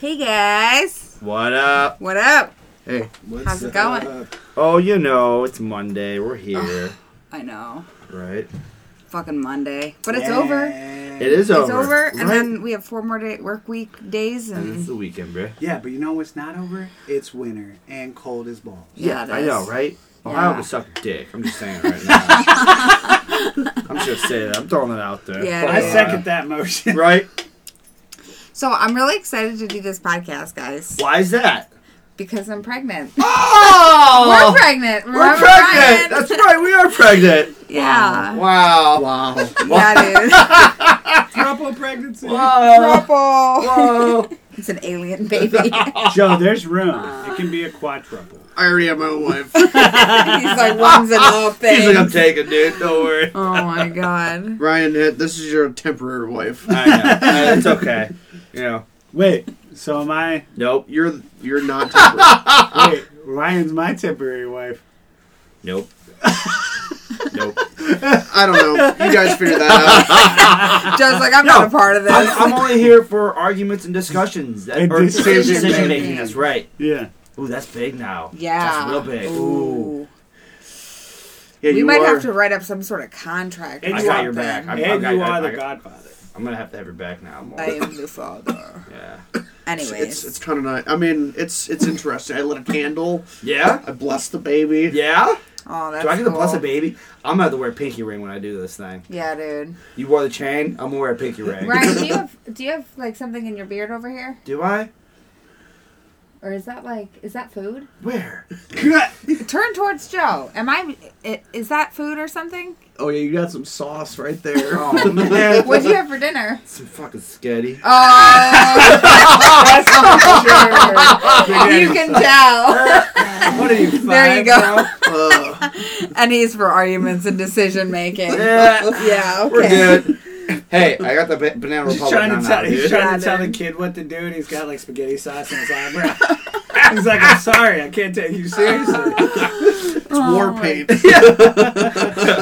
Hey guys, What up? what up? Hey, How's it going? up? Oh, you know, it's Monday. We're here, I know, right? fucking Monday, but it's over. It is over. It's over. over, and right? then we have four more day work week days, And it's and the weekend, bro. Yeah, but you know what's not over? It's winter and cold as balls. yeah, it I is. know, right? Ohio Yeah. can suck dick. I'm just saying it right now. I'm just saying it. I'm throwing it out there. Yeah, it I is. Ohio. second that motion. Right? So I'm really excited to do this podcast, guys, Why is that? because I'm pregnant. Oh! We're pregnant. We're Remember, pregnant. Ryan? That's right. We are pregnant. yeah. Wow. Wow. Yeah, dude. Triple pregnancy. Whoa. Trouble. Whoa. It's an alien baby. Joe, there's room. It can be a quadruple. I already have my own wife. He's like one's an enough things. He's like, I'm taking, dude. Don't worry. oh my god. Ryan, this is your temporary wife. I know. Uh, It's okay. You know. Wait, so am I? Nope. You're you're not temporary. Wait, Ryan's my temporary wife. Nope. nope. I don't know. You guys figure that out. Joe's like, I'm not a part of this. I'm, I'm only here for arguments and discussions. That, And or decision decision making. making. That's right. Yeah. Ooh, that's big now. yeah. That's real big. Ooh. Ooh. Yeah, we you might are. have to write up some sort of contract. And I you got are- your back. something. I'm- And I- you are the I- godfather. I'm gonna have to have your back now. More. I am the father. Yeah. Anyways, It's it's kind of nice. I mean, it's it's interesting. I lit a candle. Yeah. I blessed the baby. Yeah. oh, that's Do I get to bless a baby? I'm gonna have to wear a pinky ring when I do this thing. Yeah, dude. You wore the chain. I'm gonna wear a pinky ring. Ryan, do you have do you have like something in your beard over here, Do I? or is that like is that food? Where? Turn towards Joe. Am I? i- Is that food or something? Oh yeah, you got some sauce right there. Oh man. What'd you have for dinner? Some fucking sketty. Oh, sure. you can tell. What are you, five, There you go. bro? Uh, and he's for arguments and decision making. Yeah. Yeah, okay. We're good. Hey, I got the ba- banana He's republic trying now, to tell, dude. he's trying to tell the kid what to do, and he's got like spaghetti sauce in his eyebrow. He's like, I'm sorry, I can't take you seriously. it's war paint.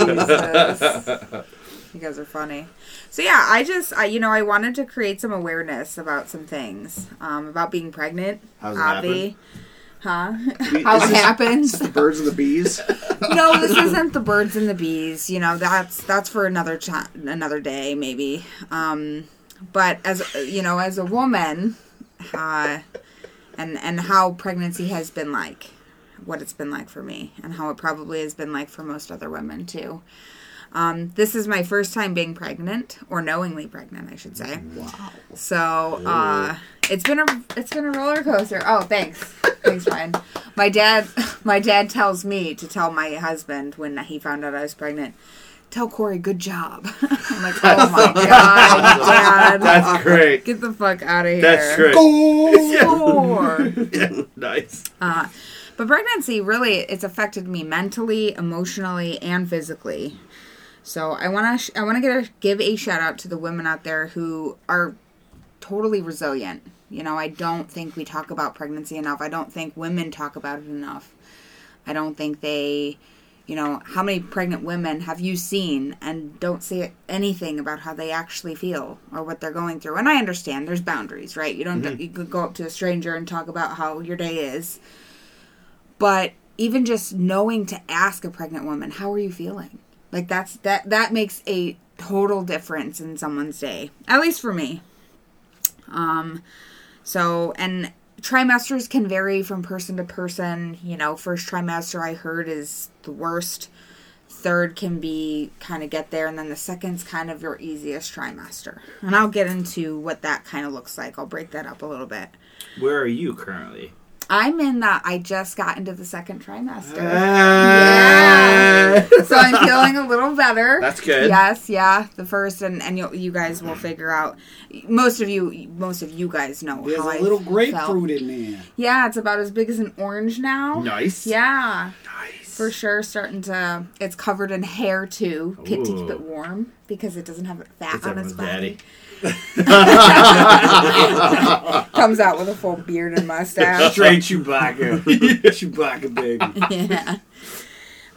Jesus. You guys are funny. So yeah, I just I you know I wanted to create some awareness about some things um, about being pregnant. How's it Avi. Huh? We- How is it happens? The birds and the bees. no, this isn't the birds and the bees. You know, that's that's for another cha- another day maybe. Um, but as you know, as a woman, uh, and and how pregnancy has been like, what it's been like for me, and how it probably has been like for most other women too. Um, this is my first time being pregnant, or knowingly pregnant, I should say. Wow. So uh, it's been a it's been a roller coaster. Oh, thanks, thanks, Ryan. My dad, my dad tells me to tell my husband when he found out I was pregnant. Tell Corey, good job. I'm like, oh my god, dad, That's great. get the fuck out of here. That's great. Score. Yeah, nice. Uh, but pregnancy really it's affected me mentally, emotionally, and physically. So I want to sh- I want to give a shout out to the women out there who are totally resilient. You know, I don't think we talk about pregnancy enough. I don't think women talk about it enough. I don't think they, you know, how many pregnant women have you seen and don't say anything about how they actually feel or what they're going through? And I understand there's boundaries, right? You don't you could go up to a stranger and talk about how your day is. But even just knowing to ask a pregnant woman, "How are you feeling?" Like that's that that makes a total difference in someone's day. At least for me. Um so and trimesters can vary from person to person. You know, first trimester I heard is the worst. Third can be kind of get there, and then the second's kind of your easiest trimester. And I'll get into what that kind of looks like. I'll break that up a little bit. Where are you currently? I'm in that. I just got into the second trimester. Ah. Yeah. so I'm feeling a little better. That's good. Yes, yeah. The first, and and you, you guys will figure out. Most of you, most of you guys know There's how a I little felt. grapefruit in there. Yeah, it's about as big as an orange now. Nice. Yeah, Nice. for sure. Starting to. It's covered in hair too. Kid to keep it warm because it doesn't have fat It's on its body. daddy. Comes out with a full beard and mustache. Straight Chewbacca. Chewbacca, baby. yeah.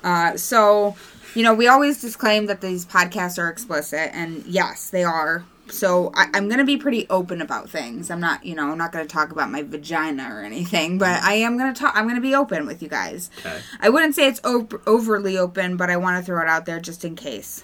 Uh, so, you know, we always disclaim that these podcasts are explicit, and yes, they are. so I, I'm gonna be pretty open about things. I'm not, you know, I'm not gonna talk about my vagina or anything, but I am gonna talk. I'm gonna be open with you guys. Okay. I wouldn't say it's op- overly open, but I want to throw it out there just in case.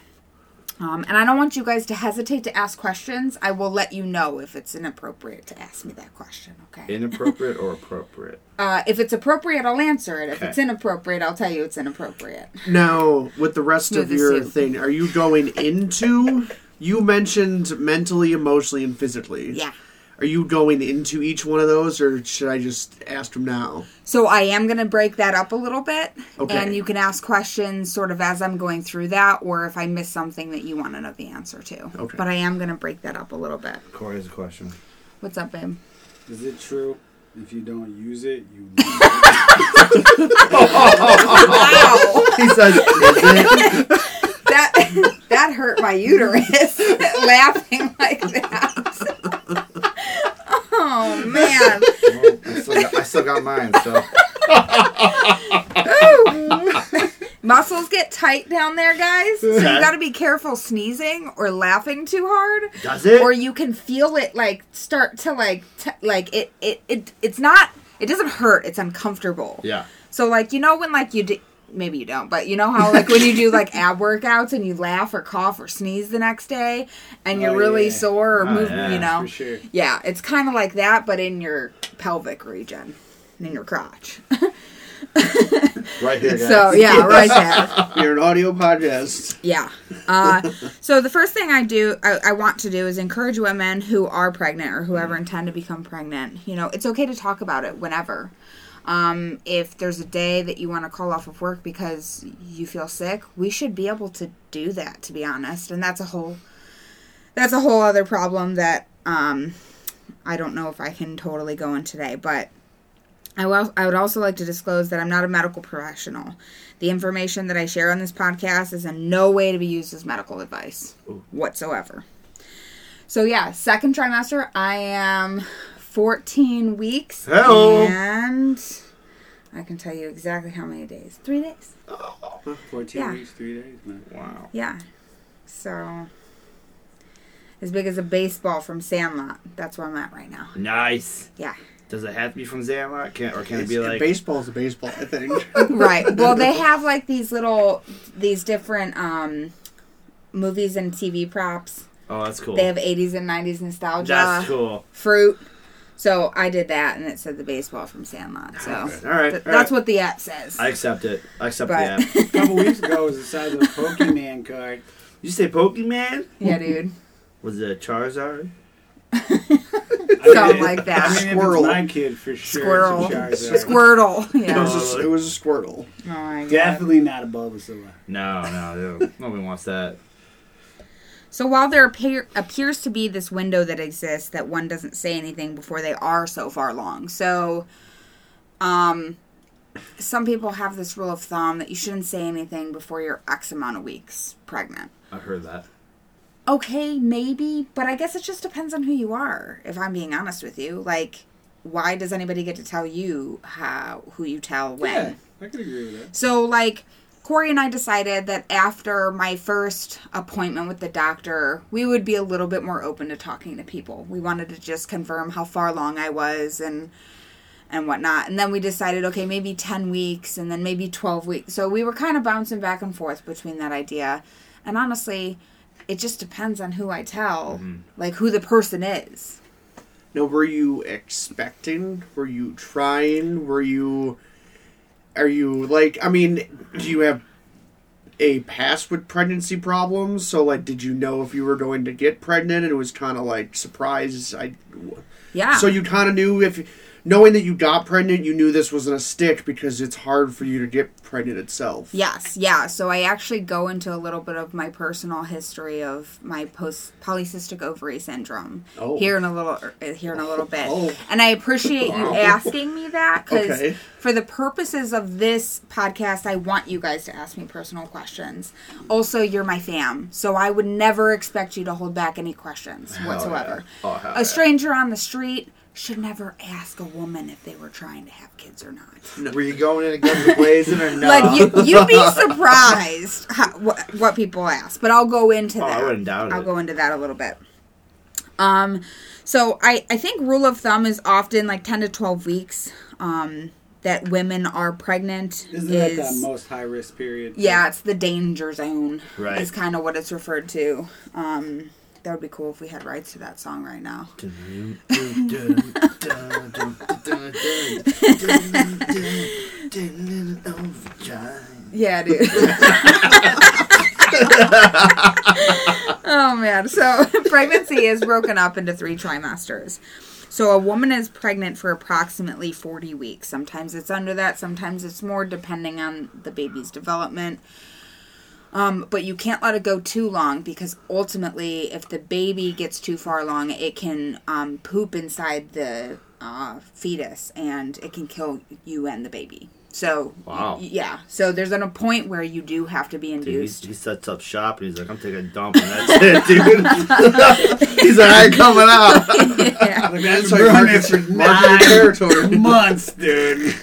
Um, and I don't want you guys to hesitate to ask questions. I will let you know if it's inappropriate to ask me that question. Okay. Inappropriate or appropriate? Uh, if it's appropriate, I'll answer it. If Okay. it's inappropriate, I'll tell you it's inappropriate. Now, with the rest Smooth of your soup. thing, are you going into? You mentioned mentally, emotionally, and physically. Yeah. Are you going into each one of those, or should I just ask them now? So I am going to break that up a little bit, Okay. and you can ask questions sort of as I'm going through that, or if I miss something that you want to know the answer to. Okay. But I am going to break that up a little bit. Corey has a question. What's up, babe? Is it true? If you don't use it, you Wow, He says, "Is it?" that that hurt my uterus laughing like that. Oh man. Well, I, still got, I still got mine, so. Muscles get tight down there, guys. So you got to be careful sneezing or laughing too hard. Does it? or you can feel it like start to like t- like it, it it it's not it doesn't hurt it's uncomfortable yeah. so like you know when like you do maybe you don't but you know how like when you do like ab workouts and you laugh or cough or sneeze the next day and you're Oh, really yeah. sore or Oh, move yeah, you know for sure. yeah it's kind of like that but in your pelvic region and in your crotch Right here, guys. so yeah right there You're an audio podcast. Yeah. Uh, so the first thing I do, I, I want to do, is encourage women who are pregnant or whoever intend to become pregnant. You know, it's okay to talk about it whenever. Um, if there's a day that you want to call off of work because you feel sick, we should be able to do that. To be honest, and that's a whole, that's a whole other problem that um, I don't know if I can totally go in today, but. I, will, I would also like to disclose that I'm not a medical professional. The information that I share on this podcast is in no way to be used as medical advice whatsoever. So, yeah, second trimester, I am 14 weeks. Hello. And I can tell you exactly how many days. Three days. 14 Yeah. weeks, three days, man. Wow. Yeah. So, as big as a baseball from Sandlot. That's where I'm at right now. Nice. Yeah. Does it have to be from Zamrock? Can, or can it be like. baseball's a baseball, I think. right. Well, they have like these little, these different um, movies and TV props. Oh, that's cool. They have 80s and 90s nostalgia. That's cool. Fruit. So I did that, and it said the baseball from Sandlot. So All right. th- all right. that's what the app says. I accept it. I accept But- the app. A couple weeks ago, it was the size of a Pokemon card. You say Pokemon? yeah, dude. Was it Charizard? Something like that. I that. mean, if Squirrel. it's my kid, for sure. Squirrel. It's a Charizard. Squirtle. It was, a, it was a Squirtle. Oh my God. Definitely not a Bulbasaur. No, no, dude. nobody wants that. So while there appear, appears to be this window that exists that one doesn't say anything before they are so far along. So um some people have this rule of thumb that you shouldn't say anything before you're X amount of weeks pregnant. I've heard that. Okay, maybe, but I guess it just depends on who you are, if I'm being honest with you. Like why does anybody get to tell you how who you tell when? Yeah, I could agree with that. So, like, Corey and I decided that after my first appointment with the doctor, we would be a little bit more open to talking to people. We wanted to just confirm how far along I was and and whatnot. And then we decided, okay, maybe ten weeks, and then maybe twelve weeks. So we were kind of bouncing back and forth between that idea. And honestly, it just depends on who I tell, mm-hmm. like who the person is. Now, were you expecting? Were you trying? Were you? Are you like? I mean, do you have a past with pregnancy problems? So, like, did you know if you were going to get pregnant, and it was kind of like surprise? I. Yeah. So you kind of knew if, knowing that you got pregnant, you knew this wasn't a stick because it's hard for you to get pregnant itself. Yes, yeah. So I actually go into a little bit of my personal history of my post polycystic ovary syndrome Oh. here in a little er, here in a little bit. Oh. And I appreciate you asking me that because Okay. for the purposes of this podcast, I want you guys to ask me personal questions. Also, you're my fam, so I would never expect you to hold back any questions Hell whatsoever. yeah. Oh, a yeah. stranger on the street should never ask a woman if they were trying to have kids or not. Were you going in against the blazing or no? Like you, you'd be surprised how, what, what people ask, but I'll go into Oh, I that. wouldn't doubt I'll it. go into that a little bit. Um, so I, I think rule of thumb is often like 10 to 12 weeks um, that women are pregnant. Isn't that the most high risk period? Yeah, it's the danger zone. Right. Is kind of what it's referred to. Um, that would be cool if we had rights to that song right now. Yeah, dude. oh man. So pregnancy is broken up into three trimesters. So a woman is pregnant for approximately 40 weeks. Sometimes it's under that, sometimes it's more depending on the baby's development. Um, but you can't let it go too long because ultimately, if the baby gets too far along, it can um, poop inside the uh, fetus and it can kill you and the baby. So, Wow. y- yeah. So there's an, a point where you do have to be Dude, he, induced. he sets up shop and he's like, I'm taking a dump and that's it, dude. he's like, I ain't coming out. yeah. Like, That's that's how you running for your nine territory. months, dude.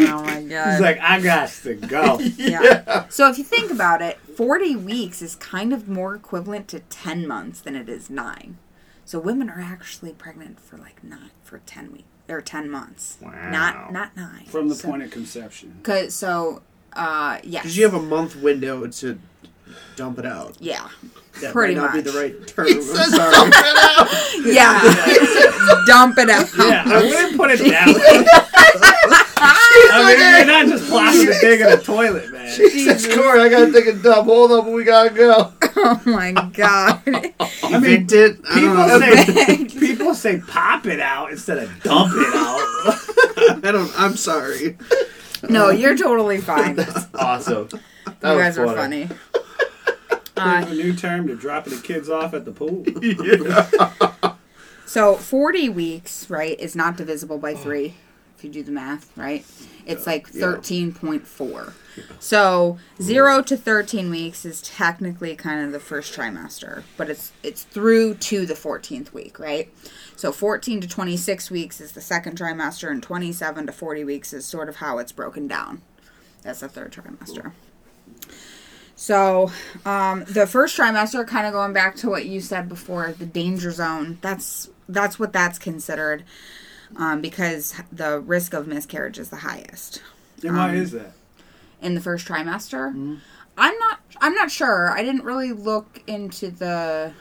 Oh my god. He's like, I got to go. yeah. So if you think about it, 40 weeks is kind of more equivalent to 10 months than it is 9. So women are actually pregnant for like 9 for 10 weeks or 10 months. Wow. Not not 9. From the so, point of conception. Cuz so uh yeah. Because you have a month window to dump it out. yeah. That Pretty might not much. be the right term. I'm sorry. Yeah. Dump it out. Yeah, I wouldn't put it down. I mean, you're not just plopping a thing in a toilet, man. Jesus, Corey, I gotta take a dump. Hold up, we gotta go. Oh my god. I mean, Evict it. I people say people say pop it out instead of dump it out. I don't. I'm sorry. no, you're totally fine. you awesome. That was guys are funny. Uh, a new term to dropping the kids off at the pool. So 40 weeks, right, is not divisible by 3 if you do the math, right? It's like Yeah. 13.4. So 0 to 13 weeks is technically kind of the first trimester, but it's it's through to the 14th week, right? So 14 to 26 weeks is the second trimester and 27 to 40 weeks is sort of how it's broken down. That's the third trimester. So, um, the first trimester, kind of going back to what you said before, the danger zone. That's that's what that's considered, um, because the risk of miscarriage is the highest And why Um, is that? in the first trimester. I'm not. I'm not sure. I didn't really look into the.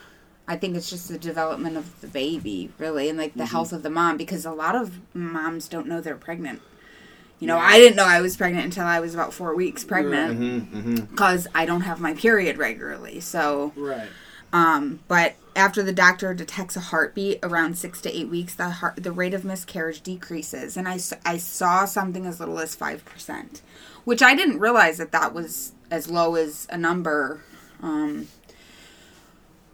I think it's just the development of the baby, really, and like the health of the mom, because a lot of moms don't know they're pregnant. You know, I didn't know I was pregnant until I was about four weeks pregnant Mm-hmm, because I don't have my period regularly. So, Right. um, but after the doctor detects a heartbeat around six to eight weeks, the heart, the rate of miscarriage decreases, and I, I saw something as little as five percent, which I didn't realize that that was as low as a number. Um,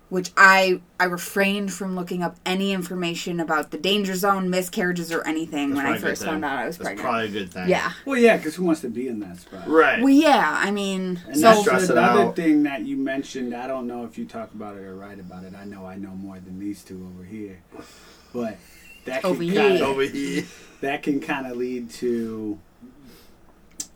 which I I refrained from looking up any information about the danger zone, miscarriages, or anything when I first found out I was That's pregnant. probably a good thing. yeah. Well, yeah, because who wants to be in that spot? Right. Well, yeah. I mean, And so that's Stress it other out. thing that you mentioned. I don't know if you talk about it or write about it. I know I know more than these two over here, but that can Over kinda, here. Over here. that can kind of lead to.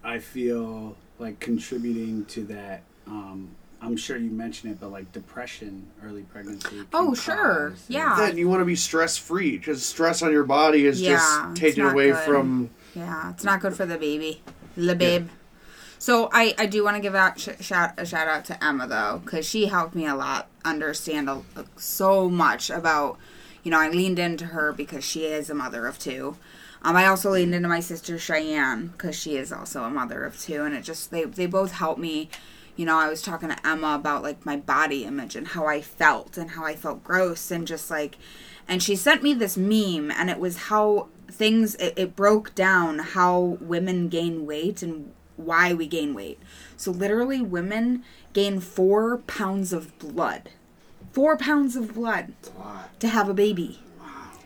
I feel like contributing to that. Um, I'm sure you mentioned it, but like depression, early pregnancy. Oh, sure. cause, Yeah. Then you want to be stress free because stress on your body is Yeah, just it's taken away good. from. Yeah, it's not good for the baby, the babe. So I, I do want to give out sh- shout a shout out to Emma though, because she helped me a lot understand a, so much about. You know, I leaned into her because she is a mother of two. Um, I also leaned into my sister Cheyenne because she is also a mother of two, and it just they they both helped me. You know, I was talking to Emma about like my body image and how I felt and how I felt gross and just like, and she sent me this meme and it was how things it, it broke down how women gain weight and why we gain weight. So literally, women gain four pounds of blood, four pounds of blood to have a baby.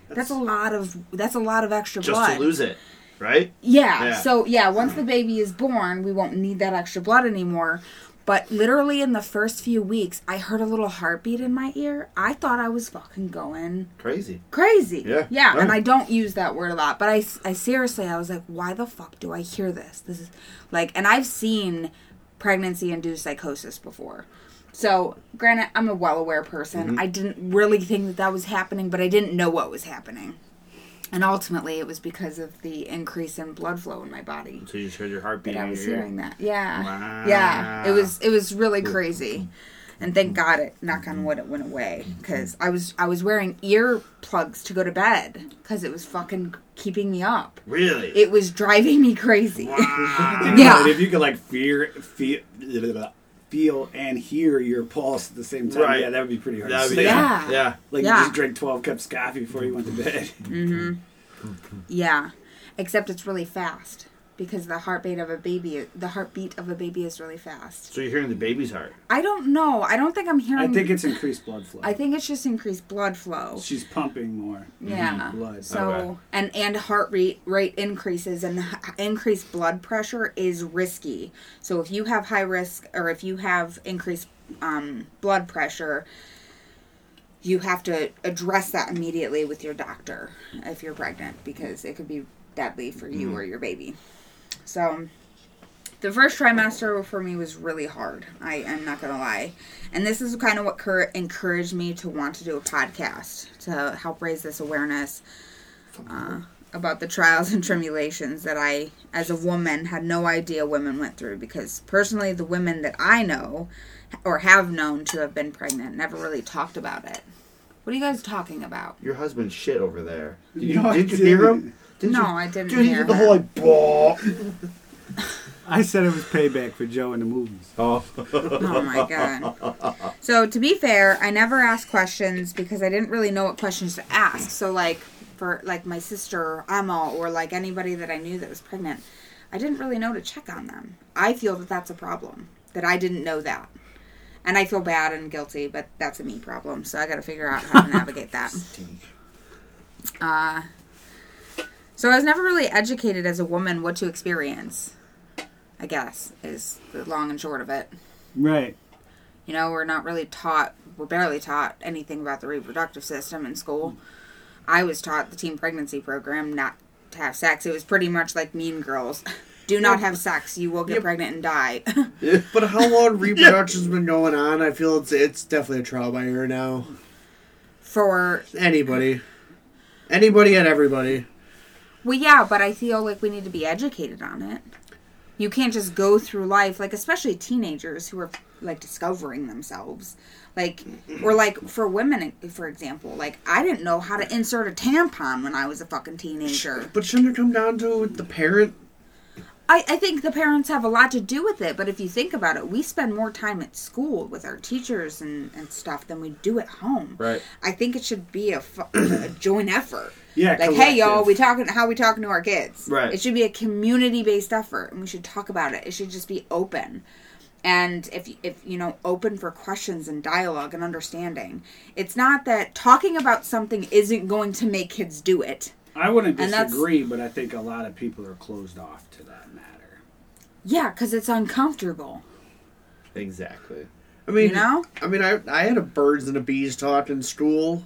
That's, a lot of that's a lot of extra Just blood. to lose it, right? Yeah. Yeah. So yeah, once the baby is born, we won't need that extra blood anymore. But literally in the first few weeks, I heard a little heartbeat in my ear. I thought I was fucking going Crazy. crazy. Yeah. Yeah. And oh. I don't use that word a lot, but I, I seriously, I was like, why the fuck do I hear this? This is like, and I've seen pregnancy induced psychosis before. So, granted, I'm a well aware person. Mm-hmm. I didn't really think that that was happening, but I didn't know what was happening. And ultimately, it was because of the increase in blood flow in my body So you just heard your heart beating. I was hearing that. Yeah. Wow. Yeah. It was it was really crazy. And thank God it knock on wood it went away cuz I was I was wearing ear plugs to go to bed cuz it was fucking keeping me up. Really? It was driving me crazy. wow. Yeah. If you could like fear, feel, feel and hear your pulse at the same time, Right. yeah, that would be pretty hard That'd be- sleep. Yeah. Yeah. Like Yeah. you just drank 12 cups of coffee before you went to bed. Mm-hmm. Yeah, except it's really fast because the heartbeat of a baby, the heartbeat of a baby is really fast. So you're hearing the baby's heart. I don't know. I don't think I'm hearing. I think it's increased blood flow. I think it's just increased blood flow. She's pumping more Yeah. blood. So Okay. and and heart rate rate increases and increased blood pressure is risky. So if you have high risk or if you have increased um, blood pressure, you have to address that immediately with your doctor if you're pregnant because it could be deadly for you or your baby. So the first trimester for me was really hard. I am not gonna lie, and this is kind of what cur- encouraged me to want to do a podcast to help raise this awareness uh, about the trials and tribulations that I, as a woman, had no idea women went through. Because personally, the women that I know or have known to have been pregnant never really talked about it. What are you guys talking about? Your husband's shit over there. Did you, No, did you hear him? Did no, you? I didn't Dude, he hear did the whole like, blah. I said it was payback for Joe in the movies. Oh. Oh my god. So to be fair, I never asked questions because I didn't really know what questions to ask. So like for like my sister Emma or like anybody that I knew that was pregnant, I didn't really know to check on them. I feel that that's a problem that I didn't know that. And I feel bad and guilty, but that's a me problem. So I got to figure out how to navigate that. Uh so I was never really educated as a woman what to experience. I guess is the long and short of it. Right. You know, we're not really taught, we're barely taught anything about the reproductive system in school. I was taught the teen pregnancy program not to have sex. It was pretty much like Mean Girls. Do not have sex. You will get Yep. pregnant and die. But how long reproduction's been going on? I feel it's it's definitely a trial by error now. For, Anybody, anybody and everybody. Well, yeah, but I feel like we need to be educated on it. You can't just go through life, like, especially teenagers who are, like, discovering themselves. Like, or like for women, for example, like, I didn't know how to insert a tampon when I was a fucking teenager. But shouldn't it come down to the parent? I, I think the parents have a lot to do with it, but if you think about it, we spend more time at school with our teachers and, and stuff than we do at home. Right. I think it should be a, fu- a joint effort. Yeah. Like, hey, y'all, we talking how we talking to our kids. Right. It should be a community based effort, and we should talk about it. It should just be open, and if if you know, open for questions and dialogue and understanding. It's not that talking about something isn't going to make kids do it. I wouldn't And disagree, but I think a lot of people are closed off to that matter. Yeah, because it's uncomfortable. Exactly. I mean, You know? I mean, I I had a birds and a bees talk in school,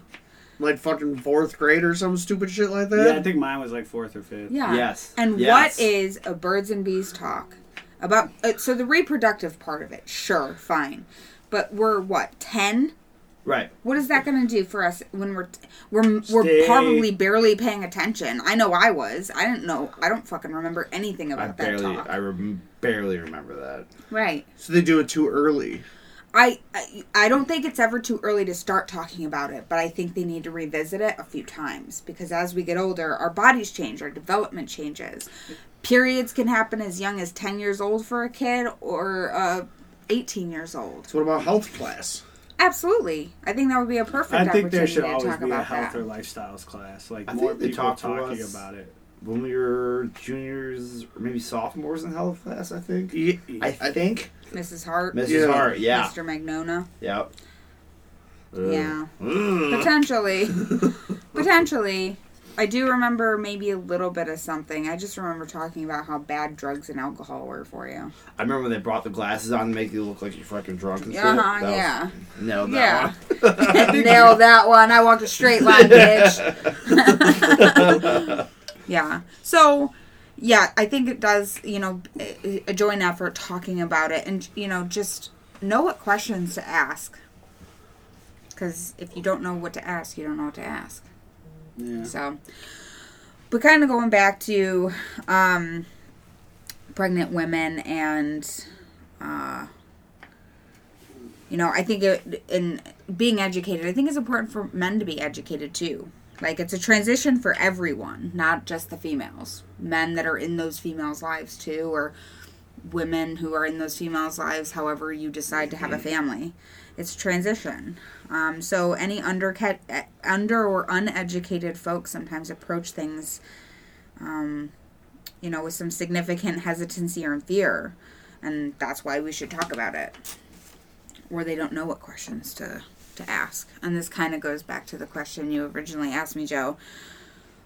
like fucking fourth grade or some stupid shit like that. Yeah, I think mine was like fourth or fifth. Yeah. Yes. And Yes. what is a birds and bees talk about? Uh, so the reproductive part of it, sure, fine, but we're what ten? Right. What is that going to do for us when we're we're we're probably barely paying attention? I know I was. I didn't know. I don't fucking remember anything I about that barely, talk. I rem- barely remember that. right. so they do it too early. I, I I don't think it's ever too early to start talking about it, but I think they need to revisit it a few times because as we get older, our bodies change, our development changes. Periods can happen as young as 10 years old for a kid or uh, 18 years old. So what about health class? Absolutely. I think that would be a perfect I think there should to always talk be a about health that. or lifestyles class. Like I more people talk talking us- about it. When we were juniors, or maybe sophomores in health class, I think. Ye- I think. Mrs. Hart, Mrs. Yeah. Hart, yeah. Mr. Magnona. Yep. Yeah. Ugh. Potentially. Potentially. I do remember maybe a little bit of something. I just remember talking about how bad drugs and alcohol were for you. I remember when they brought the glasses on to make you look like you're fucking drunk and shit. Uh huh, That was- yeah. Nailed Yeah. that one. Nailed that one. I walked a straight line, bitch. Yeah. So, yeah, I think it does, you know, a joint effort talking about it and, you know, just know what questions to ask. Because if you don't know what to ask, you don't know what to ask. Yeah. So, but kind of going back to um, pregnant women and, uh, you know, I think it, in being educated, I think it's important for men to be educated too. Like it's a transition for everyone, not just the females. Men that are in those females' lives too, or women who are in those females' lives, however you decide to have a family. It's transition. Um, so any under under or uneducated folks sometimes approach things, um, you know, with some significant hesitancy or fear, and that's why we should talk about it. Or they don't know what questions to to ask. And this kind of goes back to the question you originally asked me, Joe.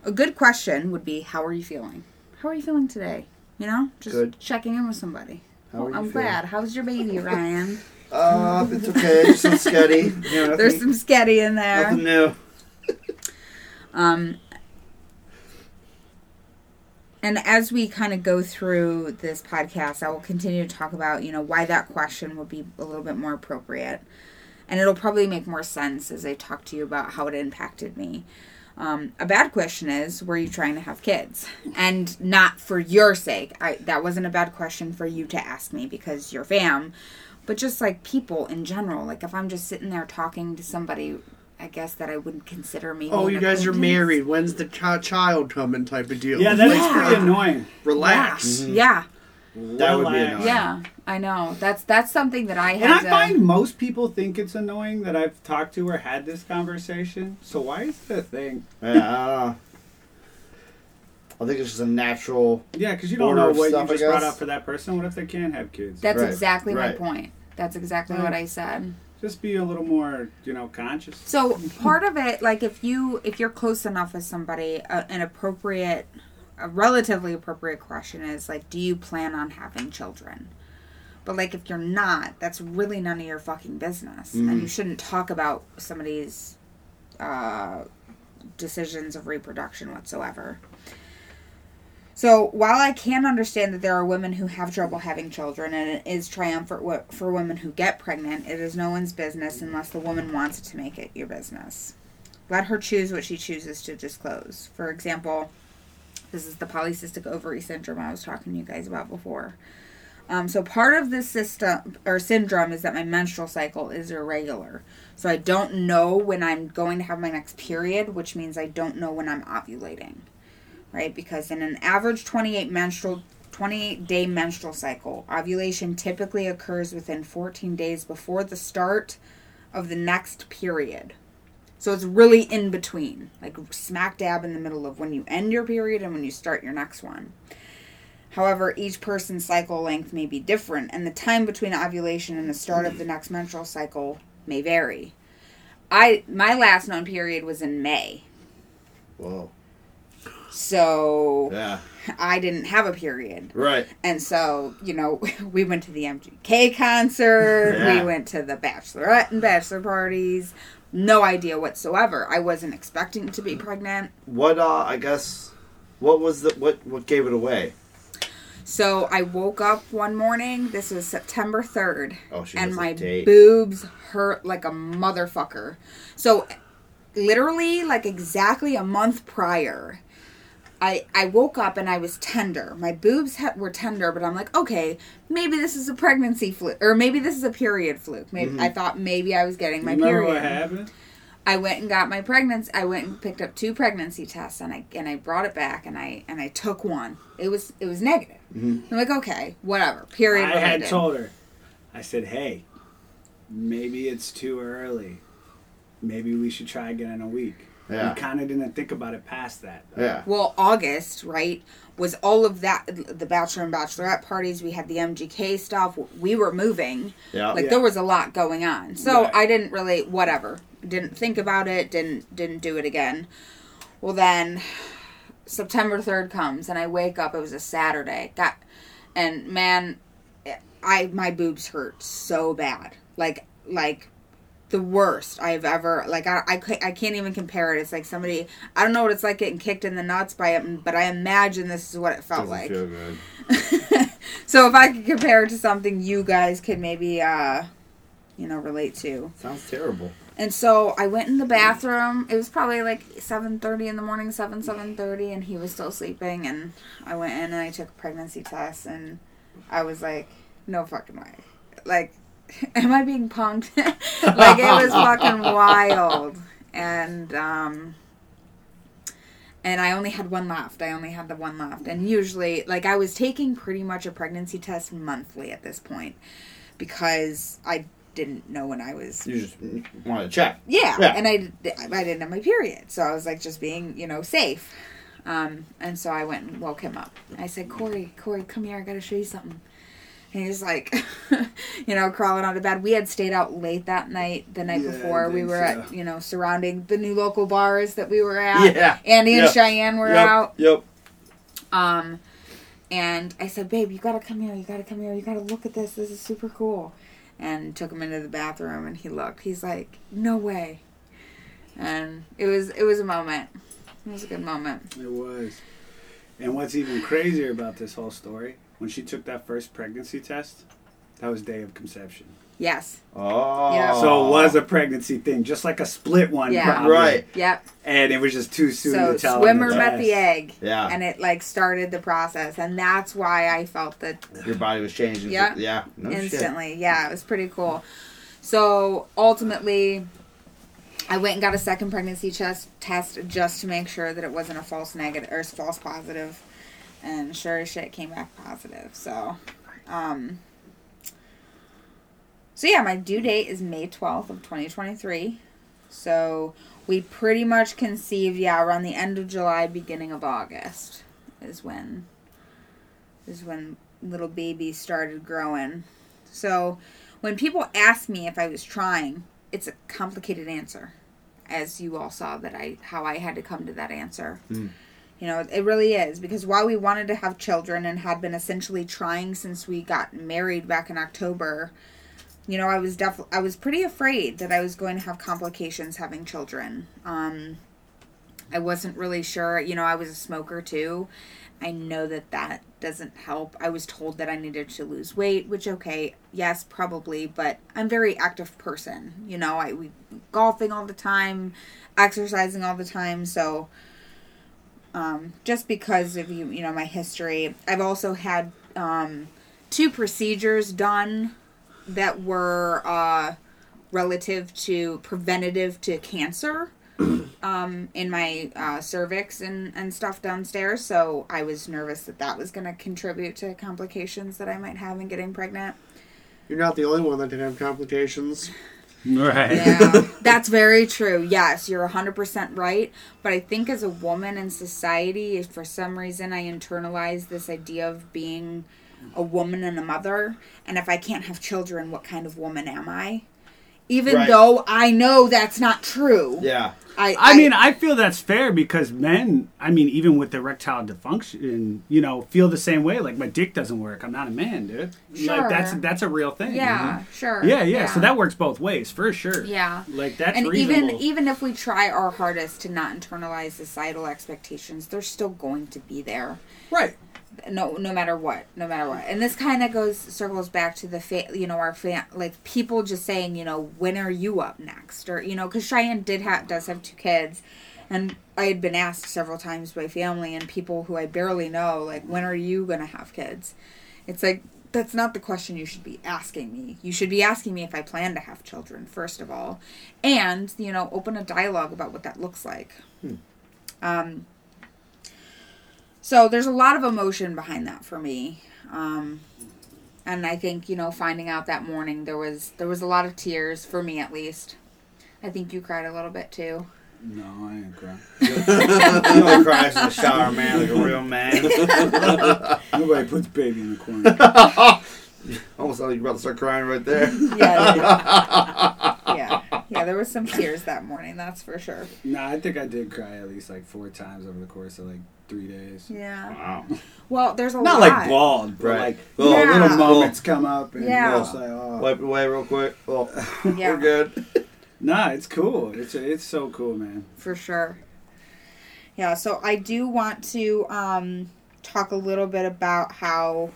A good question would be, "How are you feeling? How are you feeling today?" You know, just Good. checking in with somebody. How are Well, you I'm feeling? glad. How's your baby, Ryan? Uh, it's okay. There's Some sketty. You know, There's some sketty in there. nothing new. Um, and as we kind of go through this podcast, I will continue to talk about, you know, why that question would be a little bit more appropriate. And it'll probably make more sense as I talk to you about how it impacted me. Um, a bad question is, were you trying to have kids? And not for your sake. I, that wasn't a bad question for you to ask me because you're fam. But just like people in general, like if I'm just sitting there talking to somebody, I guess that I wouldn't consider me. Oh, you guys are married. When's the ch- child coming? Type of deal. Yeah, that is Yeah. pretty annoying. Relax. Yeah, That would be annoying. yeah, I know. That's that's something that I had And I to. find most people think it's annoying that I've talked to or had this conversation. So why is it a thing? Yeah, I. I think it's just a natural. Yeah, because you don't know what stuff, you just brought up for that person. What if they can't have kids? that's Right, exactly right. my point. That's exactly what I said. just be a little more, you know, conscious. So part of it, like if you if you're close enough with somebody, uh, an appropriate, a relatively appropriate question is like, do you plan on having children? But like if you're not, that's really none of your fucking business, and you shouldn't talk about somebody's uh, decisions of reproduction whatsoever. So while I can understand that there are women who have trouble having children and it is triumphant for women who get pregnant, it is no one's business unless the woman wants to make it your business. Let her choose what she chooses to disclose. For example, this is the polycystic ovary syndrome I was talking to you guys about before. Um, so part of this system or syndrome is that my menstrual cycle is irregular. So I don't know when I'm going to have my next period, which means I don't know when I'm ovulating right? Because in an average 28 menstrual 28 day menstrual cycle, ovulation typically occurs within 14 days before the start of the next period. So it's really in between, like smack dab in the middle of when you end your period and when you start your next one. However, each person's cycle length may be different, and the time between ovulation and the start of the next menstrual cycle may vary. I my last known period was in May. Whoa. So Yeah. I didn't have a period. Right. And so, you know, we went to the MGK concert, Yeah. we went to the bachelorette and bachelor parties. No idea whatsoever. I wasn't expecting to be pregnant. What? Uh, I guess. What was the what? What gave it away? So I woke up one morning, this was September 3rd, Oh, she and my boobs hurt like a motherfucker. So literally like exactly a month prior, I I woke up and I was tender. My boobs ha- were tender, but I'm like, okay, maybe this is a pregnancy fluke, or maybe this is a period fluke. Maybe Mm-hmm. I thought maybe I was getting my Remember period. what happened? I went and got my pregnancy. I went and picked up two pregnancy tests, and I and I brought it back, and I and I took one. It was it was negative. I'm like, okay, whatever. Period. I had told her. I said, "Hey, maybe it's too early. Maybe we should try again in a week." Yeah. We kind of didn't think about it past that. Yeah. Well, August, right, was all of that the bachelor and bachelorette parties. We had the MGK stuff. We were moving. Yeah. Like Yeah. there was a lot going on. So Right. I didn't really whatever. Didn't think about it. Didn't didn't do it again. Well then September 3rd comes and I wake up. It was a Saturday. Got and man I my boobs hurt so bad. Like like the worst I've ever like I, I, I can't even compare it. It's like somebody I don't know what it's like getting kicked in the nuts by it, but I imagine this is what it felt Doesn't like. so if I could compare it to something you guys could maybe uh you know, relate to. Sounds terrible. And so I went in the bathroom. It was probably like seven thirty in the morning, seven seven thirty, and he was still sleeping. And I went in and I took a pregnancy test, and I was like, no fucking way. Like, am I being punked? like it was fucking wild. And um, and I only had one left. I only had the one left. And usually, like, I was taking pretty much a pregnancy test monthly at this point because I didn't know when I was. You just wanted to check. Yeah, Yeah. and I, I didn't have my period. So I was like, just being, you know, safe. Um, and so I went and woke him up. I said, Corey, Corey, come here. I got to show you something. And he's like, you know, crawling out of bed. We had stayed out late that night, the night Yeah, before. We were at, you know, surrounding the new local bars that we were at. Yeah. Andy and Cheyenne were yep. out. Yep. Um, and I said, babe, you gotta come here. You gotta come here. You gotta look at this. This is super cool. And took him into the bathroom, and he looked. He's like, no way. And it was it was a moment. It was a good moment. It was. And what's even crazier about this whole story, when she took that first pregnancy test, that was day of conception. Yes. Oh. Yeah. So it was a pregnancy thing, just like a split one, Yeah. probably. Right. Yep. And it was just too soon so to tell. on swimmer the met the egg, Yeah. and it like started the process, and that's why I felt that Your body was changing. Yeah. Yeah. No shit. instantly. Yeah, it was pretty cool. So ultimately, I went and got a second pregnancy test test just to make sure that it wasn't a false negative or false positive, and sure as shit came back positive. So, um, so yeah, my due date is May twelfth of twenty twenty three. So we pretty much conceived, yeah, around the end of July, beginning of August is when is when little baby started growing. So when people ask me if I was trying, it's a complicated answer. As you all saw that I how I had to come to that answer. Hmm. You know, it really is because while we wanted to have children and had been essentially trying since we got married back in October, you know, I was def I was pretty afraid that I was going to have complications having children. Um I wasn't really sure, you know, I was a smoker too. I know that that doesn't help. I was told that I needed to lose weight, which okay, yes, probably, but I'm very active person. You know, I we golfing all the time, exercising all the time, so um, just because of you, you know, my history. I've also had um, two procedures done that were uh, relative to preventative to cancer um, in my uh, cervix and, and stuff downstairs. So I was nervous that that was going to contribute to complications that I might have in getting pregnant. You're not the only one that didn't have complications. Right. Yeah, that's very true. Yes, you're 100% right. But I think as a woman in society, if for some reason I internalize this idea of being a woman and a mother, and if I can't have children, what kind of woman am I? Even Right. though I know that's not true. Yeah. I, I mean, I feel that's fair because men, I mean, even with erectile dysfunction, you know, feel the same way. Like my dick doesn't work. I'm not a man, dude. Sure. Like that's that's a real thing. yeah, sure. Yeah, yeah, So that works both ways for sure. Yeah. Like that's and reasonable. even even if we try our hardest to not internalize societal expectations, they're still going to be there. right. No no matter what no matter what. And this kind of goes circles back to the fa- you know our fan like people just saying you know when are you up next? Or you know because cheyenne did have does have two kids. And i had been asked several times by family and people who i barely know like when are you gonna have kids? It's like that's not the question you should be asking me. You should be asking me if i plan to have children first of all. And you know open a dialogue about what that looks like. Um so there's a lot of emotion behind that for me. Um, and I think, you know, finding out that morning there was there was a lot of tears for me at least. I think you cried a little bit too. No, I ain't crying. You know, cries in the shower, man, like a real man. Nobody puts baby in the corner. Almost like you're about to start crying right there. Yeah. Yeah. Yeah, there was some tears that morning, that's for sure. nah, I think I did cry at least like four times over the course of like three days. Yeah. Wow. Well, there's a Not lot. like bald, but Right. like Well, Yeah. little moments come up and Yeah. it's like, oh. Wipe it away real quick. Oh, Yeah. we're good. Nah, it's cool. It's it's so cool, man. for sure. Yeah, so I do want to um, talk a little bit about how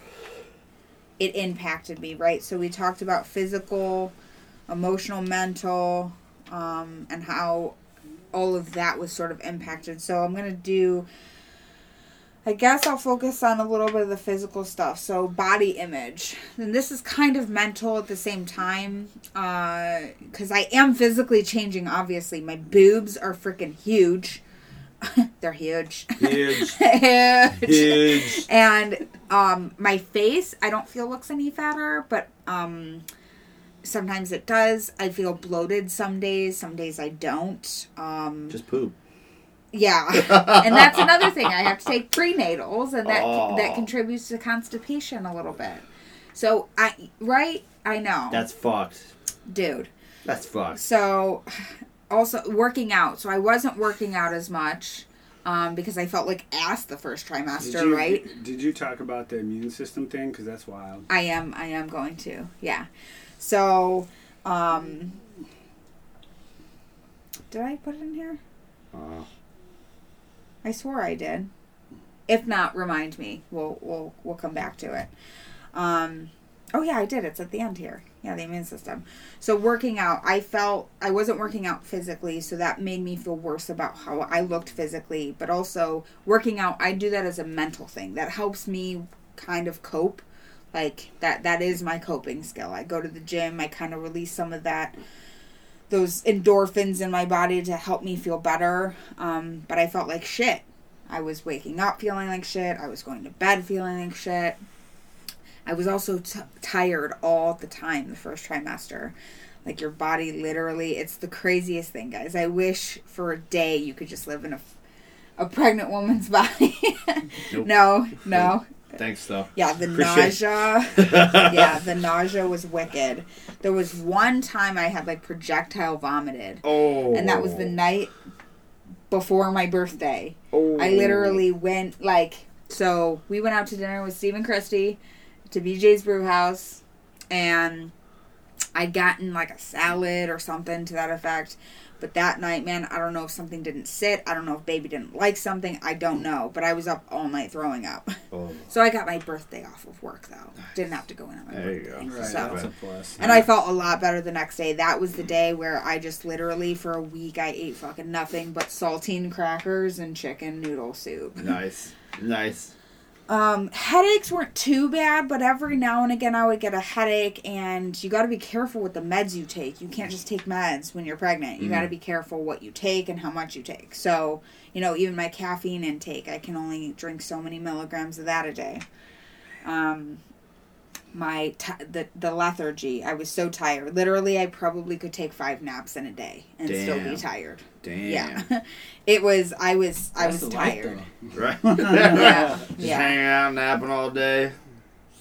it impacted me, right? So we talked about physical emotional, mental, um, and how all of that was sort of impacted. So I'm gonna do. I guess I'll focus on a little bit of the physical stuff. So body image, and this is kind of mental at the same time, because I am physically changing. Obviously, my boobs are freaking huge. They're huge. Huge. huge. Huge. And um, my face, I don't feel looks any fatter, but um, sometimes it does. I feel bloated some days. Some days I don't. Um, Just poop. yeah, and that's another thing. I have to take prenatals, and that Oh. that contributes to constipation a little bit. So I right, I know, That's fucked. dude. That's fucked. So, also working out. So I wasn't working out as much um, because I felt like ass the first Did trimester, you, right? Did you talk about the immune system thing? Because that's wild. I am. I am going to. Yeah. So, um, did I put it in here? Uh, I swore I did. If not, remind me. We'll we'll we'll come back to it. Um, oh yeah, I did. It's at the end here. Yeah, the immune system. So working out, I felt I wasn't working out physically, so that made me feel worse about how I looked physically. But also working out, I do that as a mental thing. That helps me kind of cope. Like that that is my coping skill. I go to the gym, I kind of release some of that those endorphins in my body to help me feel better. Um, but I felt like shit. I was waking up feeling like shit. I was going to bed feeling like shit. I was also t- tired all the time the first trimester. Like your body literally, it's the craziest thing, guys. I wish for a day you could just live in a, a pregnant woman's body. Nope. No, no. Thanks, though. Yeah, the Appreciate- nausea. yeah, the nausea was wicked. There was one time I had like projectile vomited Oh. and that was the night before my birthday. Oh. I literally went like so we went out to dinner with Steve and Christy to BJ's Brew House and I'd gotten like a salad or something to that effect. But that night, man, I don't know if something didn't sit. I don't know if baby didn't like something. I don't know. But I was up all night throwing up. Oh. So I got my birthday off of work though. Didn't have to go in on my There you birthday. go. Right, So that's a plus. and I felt a lot better the next day. That was the day where I just literally for a week I ate fucking nothing but saltine crackers and chicken noodle soup. Nice. Nice. Um, headaches weren't too bad, but every now and again I would get a headache, and you got to be careful with the meds you take. You can't just take meds when you're pregnant. You got to be careful what you take and how much you take. So, you know, even my caffeine intake, I can only drink so many milligrams of that a day. Um, my t- the the lethargy, I was so tired. Literally, I probably could take five naps in a day and still be tired. Damn. Yeah, it was. I was. I was the life, tired. Right? Yeah, Just yeah. hanging out, napping all day.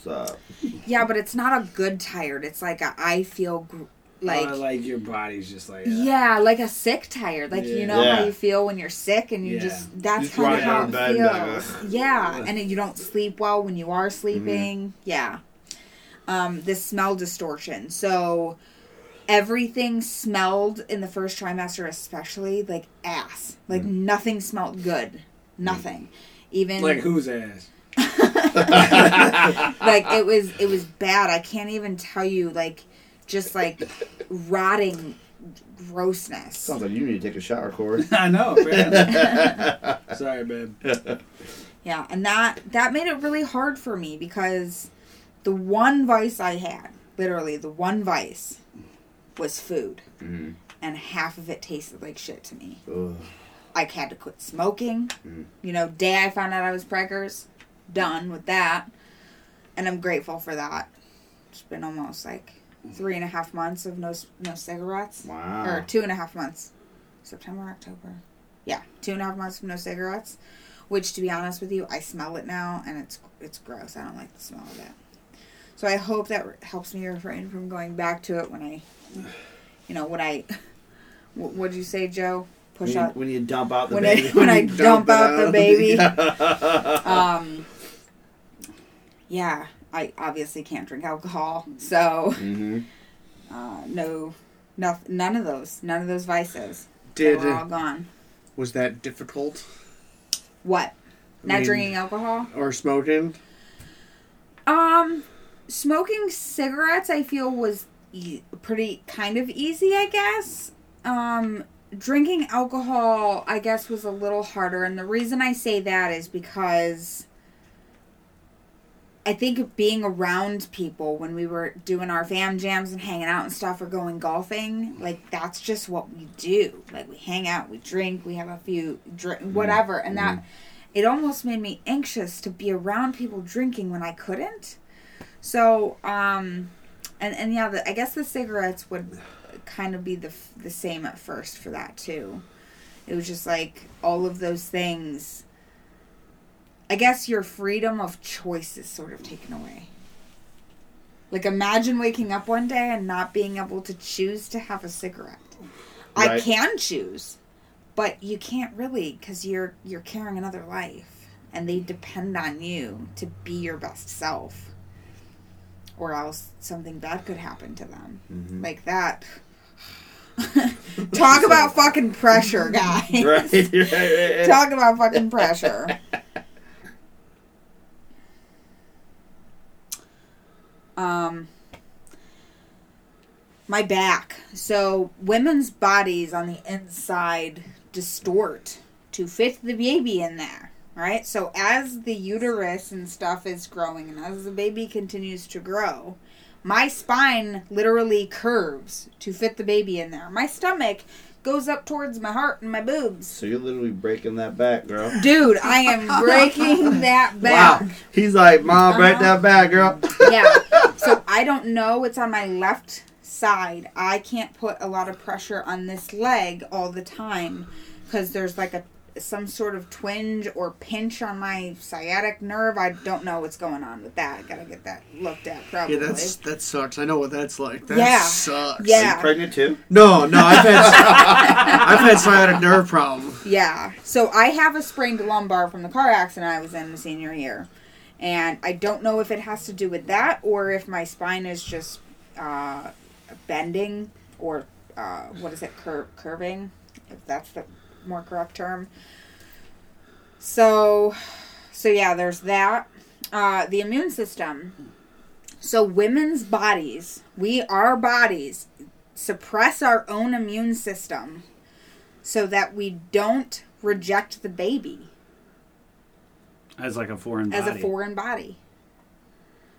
What's up? Yeah, but it's not a good tired. It's like a I feel gr- like, Like, like your body's just like uh, yeah, like a sick tired. Like you Yeah. know how you feel when you're sick and you Yeah. just that's Just kind of how it bed and be like, feels. "Ugh." yeah, and you don't sleep well when you are sleeping. Mm-hmm. Yeah. Um, the smell distortion. So everything smelled in the first trimester, especially like ass. Like Mm. nothing smelled good. Nothing. Even like whose ass? like it was it was bad i can't even tell you like just like rotting grossness Sounds like you need to take a shower, Corey. I know, man. Sorry, babe. yeah and that that made it really hard for me because the one vice i had literally the one vice was food. Mhm. and half of it tasted like shit to me. Ugh. i had to quit smoking. Mm. you know day i found out i was preggers. Done with that. And i'm grateful for that. It's been almost like three and a half months of no no cigarettes. Wow. or two and a half months. September october. Yeah two and a half months of no cigarettes. Which to be honest with you i smell it now and it's it's gross. I don't like the smell of it so i hope that helps me refrain from going back to it when i you know when i what would you say joe? Push when, you, out when you dump out the when I- when I you dump it out the baby. uh, um yeah i obviously can't drink alcohol so hmm uh no no, none of those none of those vices. Did they all gone. Was that difficult? What? Not mean- drinking alcohol? or smoking? um smoking cigarettes i feel was e- pretty kind of easy, I guess. Um, drinking alcohol, I guess, was a little harder, and the reason I say that is because I think of being around people when we were doing our fam jams and hanging out and stuff or going golfing, like that's just what we do. Like we hang out, we drink, we have a few drink, whatever, and that it almost made me anxious to be around people drinking when I couldn't. So, um, and and yeah, the, I guess the cigarettes would kind of be the the same at first for that too. It was just like all of those things. I guess your freedom of choice is sort of taken away. Like imagine waking up one day and not being able to choose to have a cigarette. I can choose, but you can't really cuz you're you're carrying another life and they depend on you to be your best self. Or else something bad could happen to them. Mhm. Like that. Talk about fucking pressure, guys. right, right, right, right. Talk about fucking pressure. um my back. So women's bodies on the inside distort to fit the baby in there, right? So as the uterus and stuff is growing and as the baby continues to grow, my spine literally curves to fit the baby in there. My stomach goes up towards my heart and my boobs. So you're literally breaking that back, girl. Dude, I am breaking that back. Wow. He's like, Mom, break Uh-huh. that back, girl. Yeah. So I don't know. It's on my left side. I can't put a lot of pressure on this leg all the time because there's like a some sort of twinge or pinch on my sciatic nerve. I don't know what's going on with that. I gotta get that looked at probably. Yeah, that's that sucks. I know what that's like. That Yeah. sucks. Yeah. Are you pregnant too? No, no, I've had I've had sciatic nerve problem. Yeah. So I have a sprained lumbar from the car accident I was in the senior year. And I don't know if it has to do with that or if my spine is just uh, bending or uh, what is it, cur- curving, if that's the more correct term. So, so yeah, there's that. Uh, the immune system. So women's bodies, we our bodies suppress our own immune system so that we don't reject the baby As like a foreign body. as a foreign body.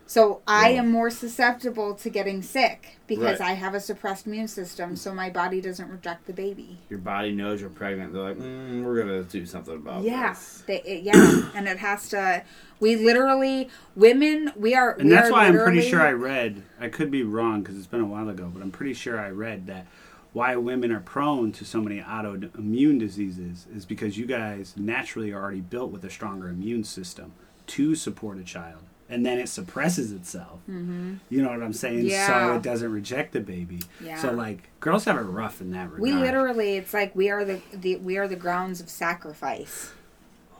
So I am more susceptible to getting sick because Right. I have a suppressed immune system, so my body doesn't reject the baby. Your body knows you're pregnant. They're like, mm, we're gonna do something about Yeah, this. they, it, yeah, and it has to. We literally, women, we are. And we that's are why I'm pretty sure I read, I could be wrong because it's been a while ago, but I'm pretty sure I read that why women are prone to so many autoimmune diseases is because you guys naturally are already built with a stronger immune system to support a child. And then it suppresses itself. Mm-hmm. You know what I'm saying? Yeah. So it doesn't reject the baby. Yeah. So like girls have it rough in that regard. We literally, it's like we are the, the we are the grounds of sacrifice.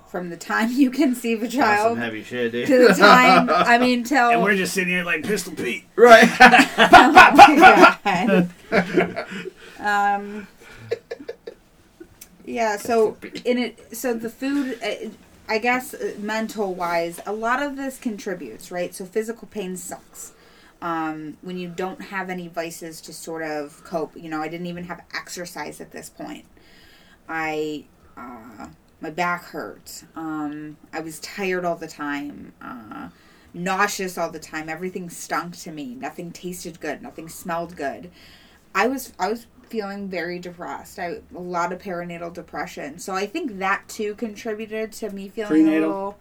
From the time you conceive a That's some child heavy shit, dude. to the time, I mean, till and we're just sitting here like Pistol Pete. right. um, yeah. So in it, so the food, uh, I guess, uh, mental wise, a lot of this contributes, right? So physical pain sucks. Um, when you don't have any vices to sort of cope, you know, I didn't even have exercise at this point. I, uh, my back hurt. Um, I was tired all the time. Uh, nauseous all the time. Everything stunk to me. Nothing tasted good. Nothing smelled good. I was I was feeling very depressed. I a lot of perinatal depression. So I think that too contributed to me feeling a little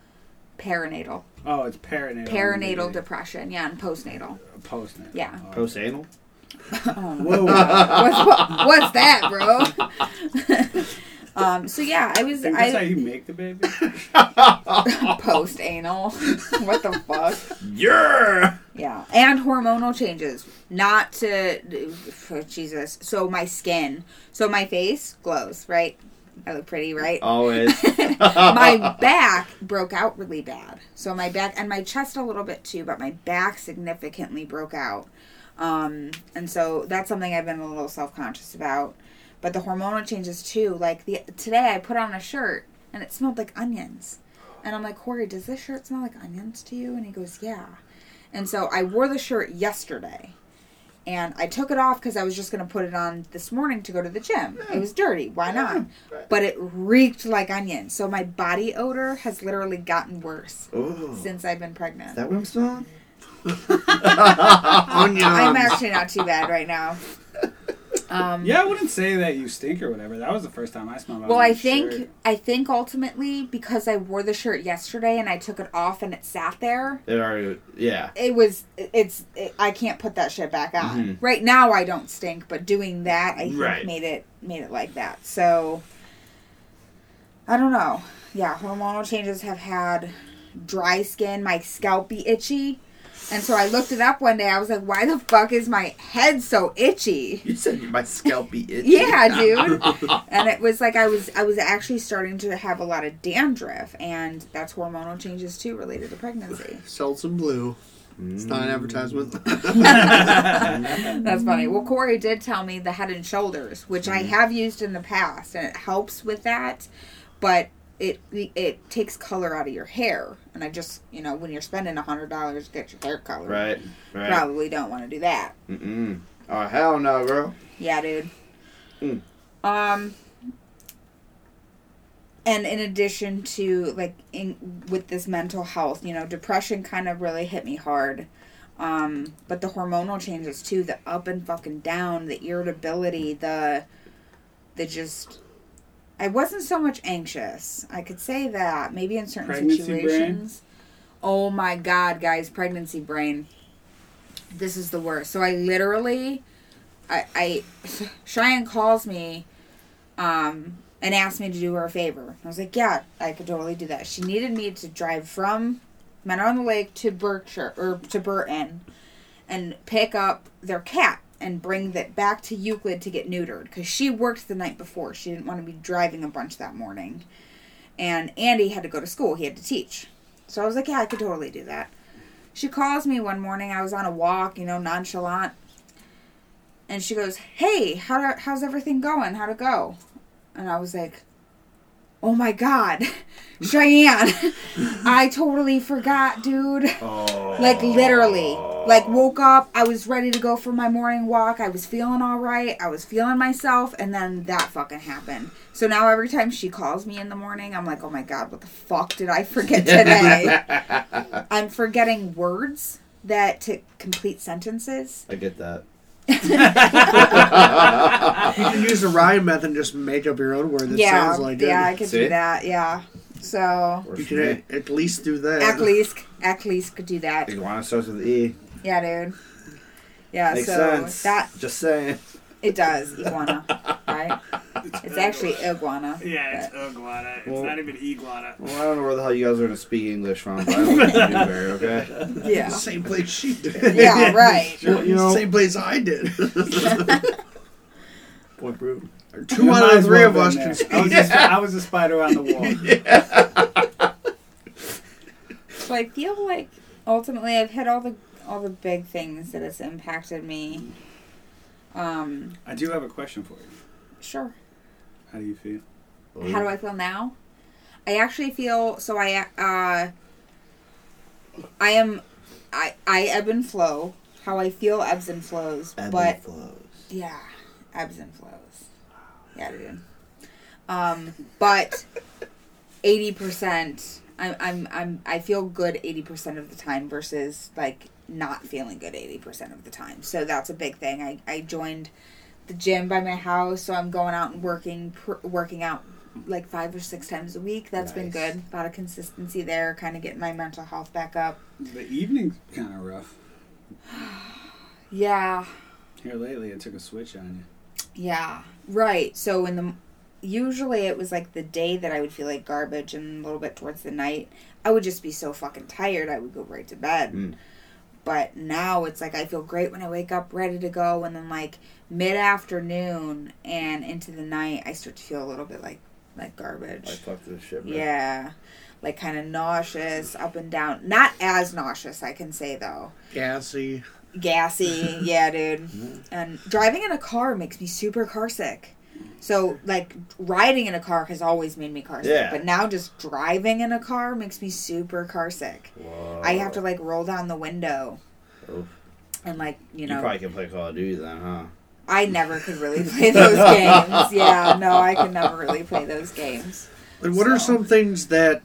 perinatal. Oh, it's perinatal. Perinatal depression, yeah, and postnatal. Postnatal. Yeah. Oh. Post anal. Oh, whoa. What's, what, what's that, bro? um. So yeah, I was Think that's how you make the baby? post anal. what the fuck? Yeah. Yeah, and hormonal changes. Not to oh, Jesus. So my skin, so my face glows, right? I look pretty, right? Always. my back broke out really bad. So my back and my chest a little bit too, but my back significantly broke out. Um, and so that's something I've been a little self conscious about. But the hormonal changes too. Like the today, I put on a shirt and it smelled like onions, and I'm like, Corey, does this shirt smell like onions to you? And he goes, Yeah. And so I wore the shirt yesterday, and I took it off because I was just gonna put it on this morning to go to the gym. It hmm. was dirty. Why not? But it reeked like onions. So my body odor has literally gotten worse Oh, is since I've been pregnant. that what I'm smelling? Onions. I'm actually not too bad right now. Um, Yeah, I wouldn't say that you stink or whatever. That was the first time I smelled. it Well, I think shirt. I think ultimately because I wore the shirt yesterday and I took it off and it sat there. It already, yeah. It was it's it, I can't put that shit back on. Mhm. Right now I don't stink, but doing that I think Right. made it made it like that. So I don't know. Yeah, hormonal changes have had dry skin, my scalp be itchy. And so I looked it up one day. I was like, "Why the fuck is my head so itchy?" You said my scalp be itchy. Yeah, dude. and it was like I was I was actually starting to have a lot of dandruff, and that's hormonal changes too related to pregnancy. Selsun Blue. It's not an advertisement. That's funny. Well, Corey did tell me the Head and Shoulders, which I mm-hmm. have used in the past, and it helps with that, but it it takes color out of your hair, and I just you know when you're spending a hundred dollars to get your hair colored, Right, right. probably don't want to do that. Mm-mm. Oh, hell no, girl. Yeah, dude. Mm. Um, and in addition to like in with this mental health, you know, depression kind of really hit me hard. Um, but the hormonal changes too, the up and fucking down, the irritability, the the just I wasn't so much anxious. I could say that maybe in certain Pregnancy brain? situations. Oh my god, guys, pregnancy brain. This is the worst. So I literally I, I Cheyenne calls me um and asked me to do her a favor. I was like, Yeah, I could totally do that. She needed me to drive from Mentor on the Lake to Berkshire or to Burton and pick up their cat and bring that back to Euclid to get neutered because she worked the night before. She didn't want to be driving a bunch that morning. And Andy had to go to school. He had to teach. So I was like, yeah, I could totally do that. She calls me one morning. I was on a walk, you know, nonchalant. And she goes, hey, how how's everything going? How'd it go? And I was like, oh my God, Cheyenne, I totally forgot, dude. Oh. Like literally. Like woke up, I was ready to go for my morning walk. I was feeling all right. I was feeling myself and then that fucking happened. So now every time she calls me in the morning, I'm like, "Oh my god, what the fuck did I forget today?" I'm forgetting words that to complete sentences. I get that. you can use the rhyme method and just make up your own word that yeah, sounds like yeah, I it. could See? do that. Yeah. So Works You for me. can at least do that. at least at least could do that. Iguana starts with E. Yeah, dude. Yeah, Makes so sense. that Just saying. It does iguana, right? It's actually iguana. Yeah, it's iguana. It's Well- not even iguana. Well, I don't know where the hell you guys are going to speak English from, but I don't think you do very, okay? Yeah. Same place she did. Yeah, right. You know- Same place I did. Point Brew. Two out of three well of us there. can I speak. was, just, I was a spider on the wall. Yeah. So I feel like ultimately I've hit all the all the big things that has impacted me. Um, I do have a question for you. sure. How do you feel? How do I feel now? I actually feel so. I uh, I am, I I ebb and flow. How I feel ebbs and flows, Ebb but and flows. yeah, ebbs and flows. Yeah, dude. Um, but eighty percent, I'm I'm I'm I feel good eighty percent of the time versus like not feeling good eighty percent of the time. So that's a big thing. I I joined the gym by my house, so I'm going out and working pr- working out like five or six times a week. That's been good. A lot of consistency there, kind of getting my mental health back up. The evening's kind of rough. Yeah, Here lately, it took a switch on you. Yeah, right. So in the usually it was like the day that I would feel like garbage, and a little bit towards the night, I would just be so fucking tired. I would go right to bed. Mm. But now it's like I feel great when I wake up, ready to go, and then like mid afternoon and into the night, I start to feel a little bit like like garbage. I fucked this shit, bro. yeah, like kind of nauseous, up and down. Not as nauseous, I can say though. Gassy. Gassy, yeah, dude. Mm-hmm. And driving in a car makes me super car sick. So, like, riding in a car has always made me car sick. Yeah. But now just driving in a car makes me super car sick. Whoa. I have to, like, roll down the window. Oof. and like you You, know, probably can play Call of Duty then, huh? I never could really play those games. Yeah, no, I could never really play those games. And what are some things that,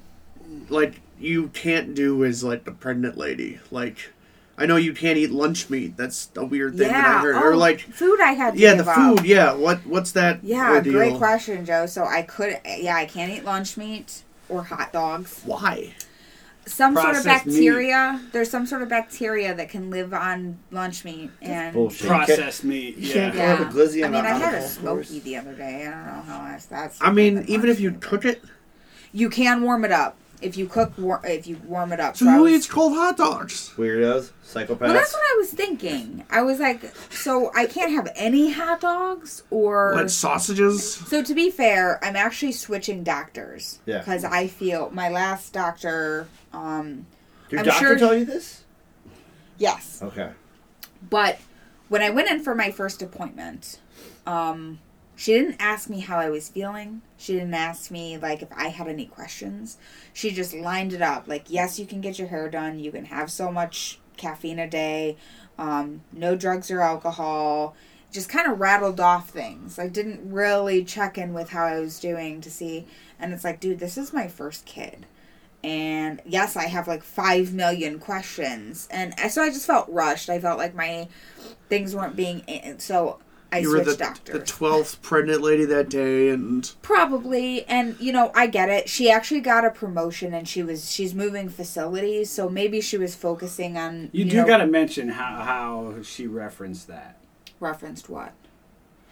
like, you can't do as like the pregnant lady? Like, I know you can't eat lunch meat. That's a weird thing that Yeah, I heard. oh, or like, food I had to yeah, give the up. food. Yeah, what what's that? Yeah, ordeal? great question, Joe. So I could, yeah, I can't eat lunch meat or hot dogs. Why? Some sort of Processed meat. bacteria. There's some sort of bacteria that can live on lunch meat, and bullshit. Processed meat. You Yeah. can't Yeah. have a glizzy I on mean, a- I on a had a smoky course. the other day. I don't know how much that's. I mean, even if you meat, cook it. you can warm it up. If you cook, war- if you warm it up. So I who was- eats cold hot dogs? Weirdos, psychopaths. Well, that's what I was thinking. I was like, so I can't have any hot dogs or. What sausages? So to be fair, I'm actually switching doctors. Yeah. Because I feel my last doctor, um, Your I'm doctor sure- tell you this? yes. Okay. But when I went in for my first appointment, um, she didn't ask me how I was feeling. She didn't ask me like if I had any questions. She just lined it up like, yes, you can get your hair done. You can have so much caffeine a day. Um, no drugs or alcohol. Just kind of rattled off things. I didn't really check in with how I was doing to see. And it's like, dude, this is my first kid and yes i have like five million questions and so i just felt rushed i felt like my things weren't being so i you were the doctors the twelfth pregnant lady that day, and probably and you know i get it she actually got a promotion and she was she's moving facilities so maybe she was focusing on You, do know, got to mention how how she referenced that. referenced what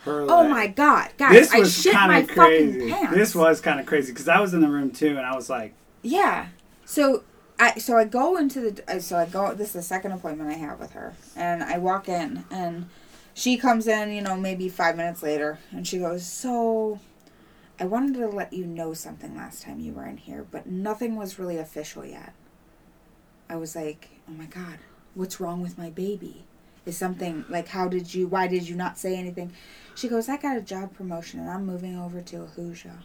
Her. oh that- my god guys This i was shit kind my of crazy. fucking pants This was kind of crazy because I was in the room too, and I was like, Yeah. So I so I go into the uh, so I go this is the second appointment I have with her and I walk in and she comes in, you know, maybe 5 minutes later and she goes, "So I wanted to let you know something last time you were in here, but nothing was really official yet." I was like, "Oh my god, what's wrong with my baby?" Is something like how did you why did you not say anything? She goes, I got a job promotion and I'm moving over to Ahuja.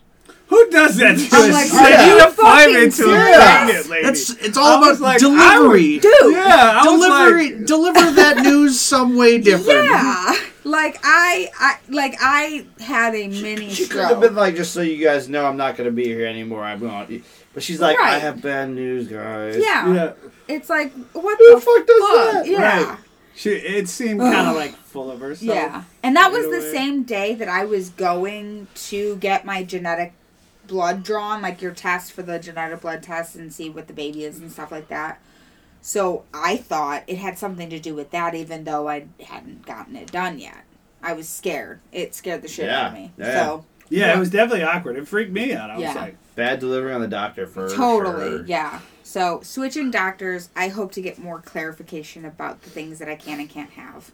"Who does that to I'm a like, like, are you you to find fucking into a pregnant lady? that's it's I all was about like, delivery. Dude, yeah, I was Delivery, like, deliver that news some way different. Yeah, like I, I, like I had a mini She could have been like, just so you guys know, I'm not going to be here anymore. I'm going. But she's like, I have bad news, guys. yeah. yeah. it's like what Who the the fuck does fuck? that? Yeah, Right. She it seemed kind of like full of herself. yeah. And that was the way. same day that I was going to get my genetic blood drawn, like your test for the genetic blood test, and see what the baby is and stuff like that. So I thought it had something to do with that, even though I hadn't gotten it done yet. I was scared. It scared the shit out of me. Yeah. So Yeah, it was definitely awkward. It freaked me out. I Yeah. was like, Bad delivery on the doctor for Totally, sure. yeah. So switching doctors, I hope to get more clarification about the things that I can and can't have.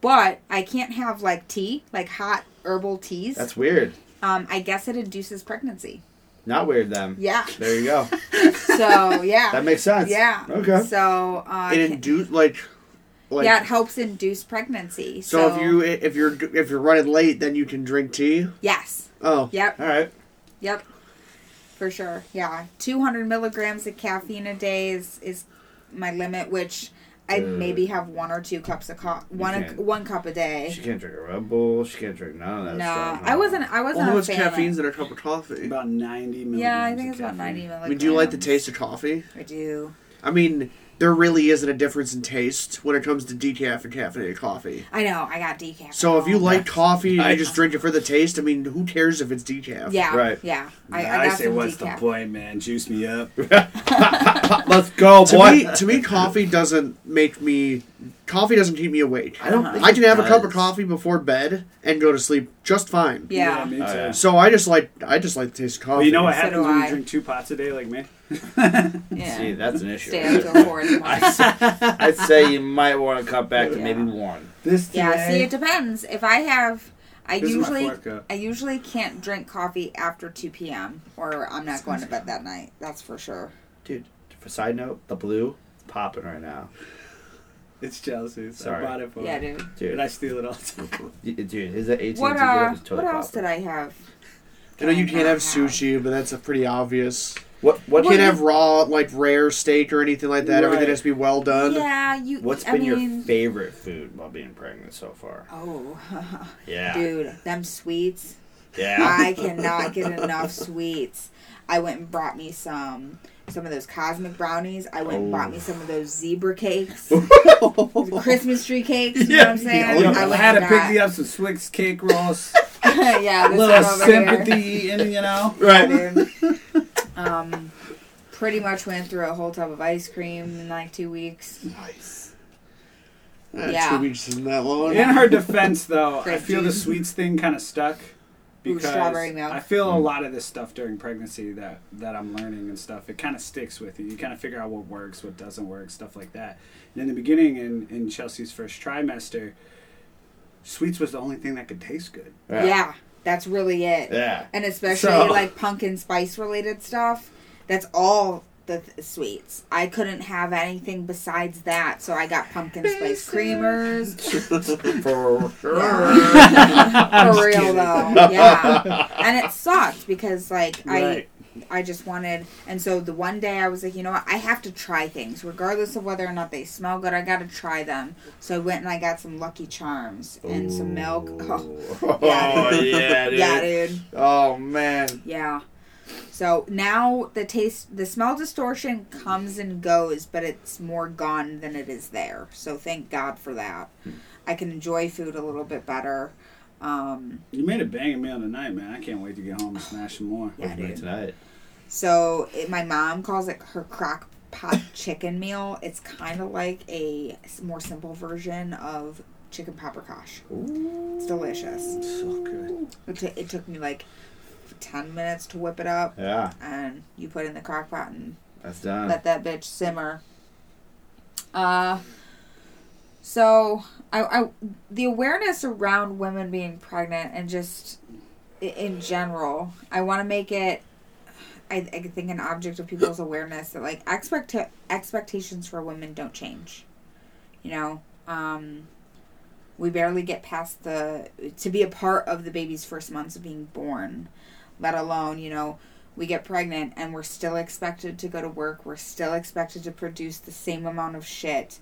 But I can't have like tea, like hot herbal teas. That's weird. Um, I guess it induces pregnancy. Not weird then. Yeah. There you go. So yeah. That makes sense. yeah. Okay. So uh, It induce like, like yeah, it helps induce pregnancy. So, So, if you if you're if you're running late, then you can drink tea. yes, Oh, yep, All right. yep, for sure. Yeah, two hundred milligrams of caffeine a day is is my limit, which I Ugh. maybe have one or two cups of co- one can't- one cup a day. She can't drink a Red Bull. She can't drink none of that No, stuff. I wasn't. I wasn't. well, how a much fan of caffeine's it. in a cup of coffee? about 90 milligrams. Yeah, I think it's about ninety milligrams. I mean, do you like the taste of coffee? I do. I mean, there really isn't a difference in taste when it comes to decaf and caffeinated coffee. I know. I got decaf. So if you at like coffee and I- you just drink it for the taste, I mean, who cares if it's decaf? yeah, Right. yeah, I, I, I got say, some what's decaf. the point, man? Juice me up. Let's go, To boy. me, to me, coffee doesn't make me. Coffee doesn't keep me awake. I don't. Uh-huh. think I can it have a cup of does. coffee before bed and go to sleep just fine. Yeah. me too. Oh, yeah. So I just like I just like the taste of coffee. Well, you know what So happens do when I. you drink two pots a day like me? Yeah. See, that's an issue. Stay up till four in the morning. I'd say you might want to cut back to Yeah. maybe one. This Yeah, see, it depends. If I have, I This is my usually, fourth cup. I usually can't drink coffee after two p.m. or I'm not going to bed that night. That's for sure. Dude, for side note, the blue popping right now. It's jealousy. So Sorry. I bought it for Yeah, him. dude. Dude, And I steal it all the time. Y- dude, his at 18 What to uh? is totally What else did I have? I know you Can can't I have sushi, but that's a pretty obvious. What what Can't have raw, like rare steak or anything like that. Everything has to be well done. Yeah, you. What's I been mean, your favorite food while being pregnant so far? Oh, Yeah. dude, them sweets. Yeah. I cannot get enough sweets. I went and brought me some some of those cosmic brownies. I went and bought me some of those zebra cakes, Christmas tree cakes. You know what I'm saying? You know, I I had to pick me up some Swiss cake rolls, yeah, a little one over here. sympathy, and you know. Right. Dude. Um, pretty much went through a whole tub of ice cream in like two weeks. Nice. Yeah. Two weeks isn't that long. In her defense, though, I Grape feel the juice. sweets thing kind of stuck Ooh, because strawberry milk. I feel a lot of this stuff during pregnancy that that I'm learning and stuff. It kind of sticks with you. You kind of figure out what works, what doesn't work, stuff like that. And in the beginning, in in Chelsea's first trimester, sweets was the only thing that could taste good. Yeah. That's really it. Yeah. And especially So- like pumpkin spice related stuff. That's all the th- sweets. I couldn't have anything besides that, so I got pumpkin spice creamers. For sure. For real kidding. though, yeah. And it sucked because like Right. I, I just wanted, and so the one day I was like, you know what, I have to try things, regardless of whether or not they smell good. I got to try them. So I went and I got some Lucky Charms and some milk. Oh, Oh, yeah, dude. yeah, dude. Oh man. Yeah. So now the taste, the smell distortion comes and goes, but it's more gone than it is there. So thank God for that. Hmm. I can enjoy food a little bit better. Um, You made a banging meal tonight, man. I can't wait to get home and smash some more. Yeah, dude. tonight? so it, my mom calls it her crock pot chicken meal. It's kind of like a more simple version of chicken paprikash. It's delicious. So good. It, t- it took me like 10 minutes to whip it up. Yeah, And you put it in the crock pot and that's done. let that bitch simmer. Uh, so I, I the awareness around women being pregnant and just in general, I want to make it. I, I think an object of people's awareness that like expect expectations for women don't change. You know, um, we barely get past the to be a part of the baby's first months of being born, let alone you know we get pregnant and we're still expected to go to work. We're still expected to produce the same amount of shit.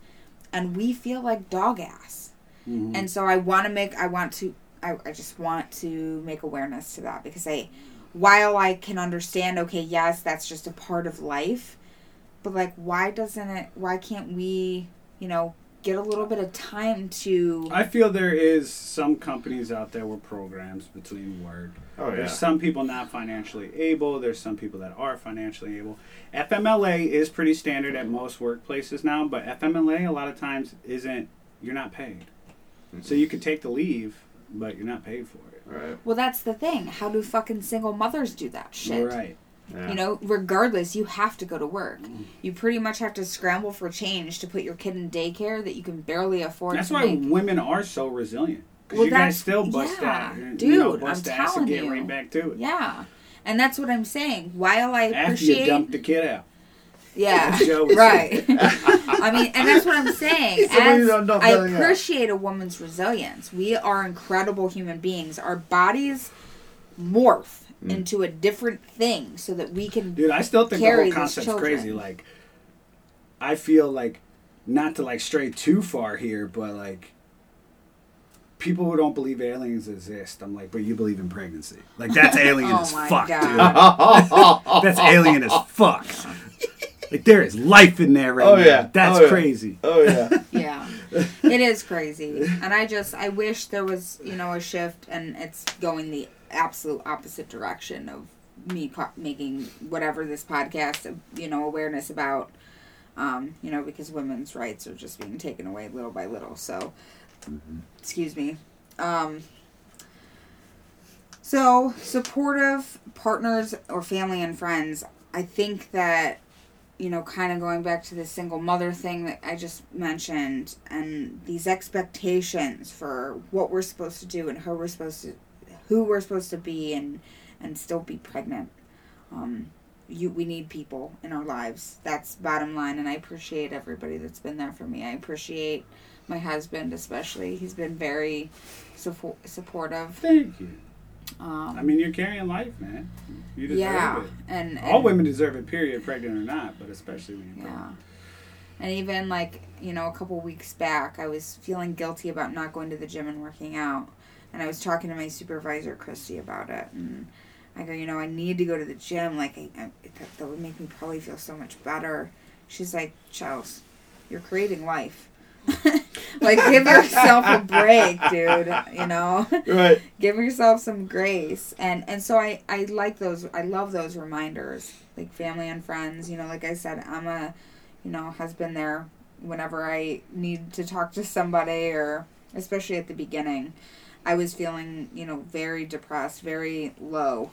And we feel like dog ass. Mhm. And so I want to make, I want to, I, I just want to make awareness to that because I, while I can understand, okay, yes, that's just a part of life, but like, why doesn't it, why can't we, you know, get a little bit of time to, I feel there is some companies out there with programs between work. oh yeah. There's some people not financially able. There's some people that are financially able. FMLA is pretty standard at most workplaces now, but FMLA a lot of times isn't. You're not paid, so you could take the leave, but you're not paid for it. Right. well, that's the thing. How do fucking single mothers do that shit? Right. Yeah. You know, regardless, you have to go to work. You pretty much have to scramble for change to put your kid in daycare that you can barely afford That's why make. women are so resilient. Because Well, you guys still bust yeah, that, dude, you know, bust I'm ass and telling get you. right back to it. Yeah. And that's what I'm saying. While I After appreciate you dump the kid out. Yeah. Right. I mean, and that's what I'm saying. As I out. appreciate a woman's resilience. We are incredible human beings. Our bodies morph Mm. into a different thing so that we can Dude, I still think the whole concept's crazy. Like, I feel like, not to like stray too far here, but like, people who don't believe aliens exist, I'm like, but you believe in pregnancy. Like, that's alien Oh as fuck, God. dude. That's alien as fuck. Like, there is life in there right Oh, now. yeah. That's Oh, yeah. crazy. Oh yeah. Yeah. it is crazy. And I just I wish there was, you know, a shift and it's going the absolute opposite direction of me co- making whatever this podcast, you know, awareness about um, you know, because women's rights are just being taken away little by little. So, excuse me. Um so, supportive partners or family and friends, I think that you know, kind of going back to the single mother thing that I just mentioned, and these expectations for what we're supposed to do and how we're supposed to, who we're supposed to be, and and still be pregnant. Um, you, we need people in our lives. That's bottom line, and I appreciate everybody that's been there for me. I appreciate my husband especially. He's been very support, supportive. Thank you. Um, I mean, you're carrying life, man. You deserve yeah, it. and, and All women deserve it, period, pregnant or not, but especially when you're Yeah. pregnant. And even like, you know, a couple weeks back, I was feeling guilty about not going to the gym and working out. And I was talking to my supervisor, Christy, about it. And I go, you know, I need to go to the gym. Like, I, I, that, that would make me probably feel so much better. She's like, Charles, you're creating life. like, give yourself a break, dude. You know? Right. give yourself some grace and and so i i like those i love those reminders like family and friends you know like i said emma you know has been there whenever i need to talk to somebody or especially at the beginning i was feeling you know very depressed very low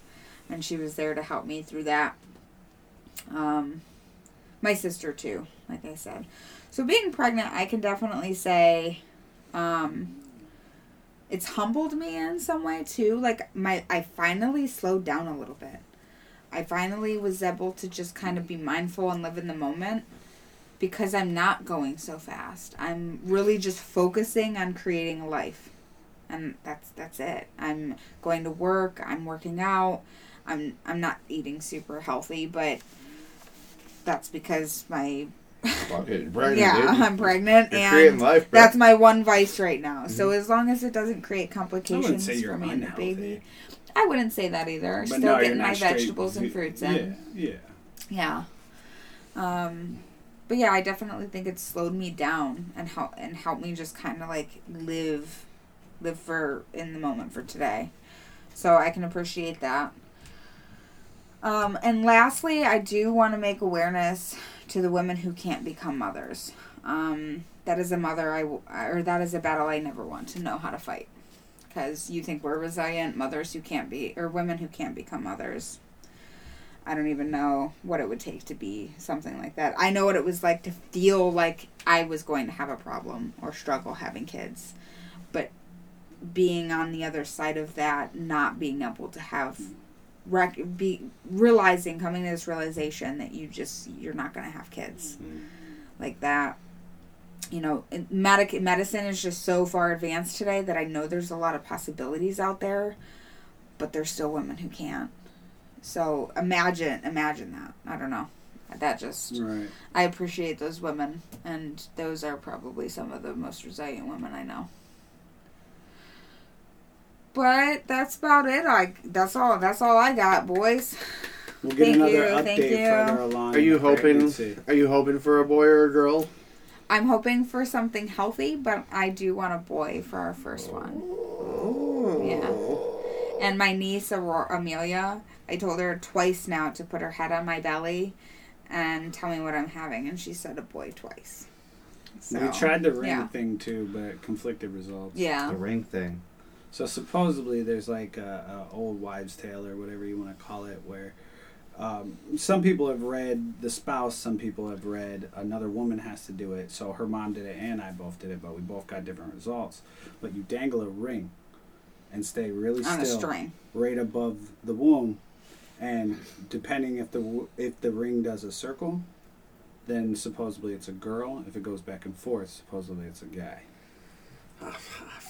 and she was there to help me through that um my sister too like i said so being pregnant i can definitely say um it's humbled me in some way too. Like my I finally slowed down a little bit. I finally was able to just kind of be mindful and live in the moment because I'm not going so fast. I'm really just focusing on creating a life. And that's that's it. I'm going to work, I'm working out. I'm I'm not eating super healthy, but that's because my pregnant, yeah, dude. I'm pregnant You're and creating life, that's my one vice right now. So as long as it doesn't create complications for me and the baby, I wouldn't say that either. But Still no, getting my straight vegetables and fruits yeah, in. Yeah. Yeah. Um, but yeah, I definitely think it slowed me down and help and helped me just kind of like live, live for in the moment for today. So I can appreciate that. Um, and lastly, I do want to make awareness to the women who can't become mothers. Um, that is a mother I or that is a battle I never want to know how to fight. Because you think we're resilient mothers who can't be or women who can't become mothers. I don't even know what it would take to be something like that. I know what it was like to feel like I was going to have a problem or struggle having kids. Being on the other side of that, not being able to have rec- be realizing coming to this realization that you just you're not going to have kids. Mm-hmm. Like that you know medic medicine is just so far advanced today that i know there's a lot of possibilities out there but there's still women who can't. So imagine imagine that. I don't know. That just Right. i appreciate those women and those are probably some of the most resilient women i know but that's about it i that's all that's all i got boys We'll get Thank another you, update thank you. further along. Are you hoping? pregnancy. Are you hoping for a boy or a girl? i'm hoping for something healthy but i do want a boy for our first one Oh. And my niece Aurora, Amelia, I told her twice now to put her head on my belly and tell me what I'm having, and she said a boy twice. So, we tried the ring yeah. thing too, but conflicted results. Yeah. The ring thing. So supposedly there's like a, a old wives' tale or whatever you want to call it, where um, some people have read the spouse, some people have read another woman has to do it. So her mom did it and I both did it, but we both got different results. But you dangle a ring and stay really On a still, string. right above the womb, and depending if the if the ring does a circle, then supposedly it's a girl. If it goes back and forth, supposedly it's a guy.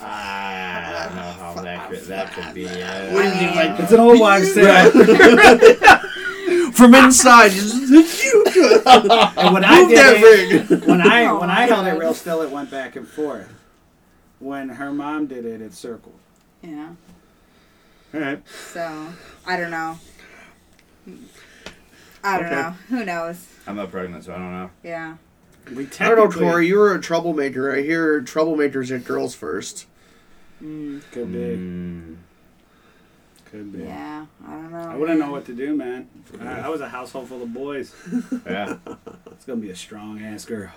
I don't know how accurate that could be. Uh, What is it like? It's an old wives' tale. From inside, you And when I move did it, that ring. when I Oh when my I held it God. real still, it went back and forth. When her mom did it, it circled. Yeah. all right. So, I don't know. I don't Okay. know. Who knows? I'm not pregnant, so I don't know. Yeah. We I don't know, technically- Tori. You were a troublemaker. I hear troublemakers at girls first. Mm, Could be. Mm. Could be. yeah. I don't know. I wouldn't know what to do, man. I, I was a household full of boys. Yeah. It's gonna be a strong ass girl.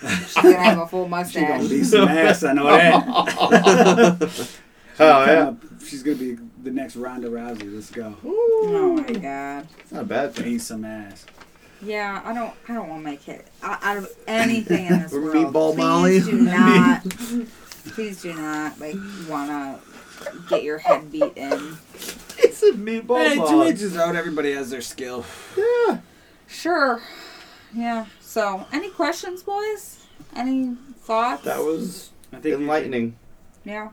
She's gonna have a full mustache. She's gonna mustache. be some ass. I know that. Oh yeah. She's gonna be the next Ronda Rousey. Let's go. Oh my god. It's not a bad thing. Be some ass. Yeah, I don't. I don't want my kid out out of anything in this Or world. Meatball please Molly. do not. please do not like wanna get your head beat in. It's a meatball Hey, two ball. inches out. Everybody has their skill. Yeah. Sure. Yeah. So, any questions, boys? Any thoughts? That was I think enlightening. Yeah.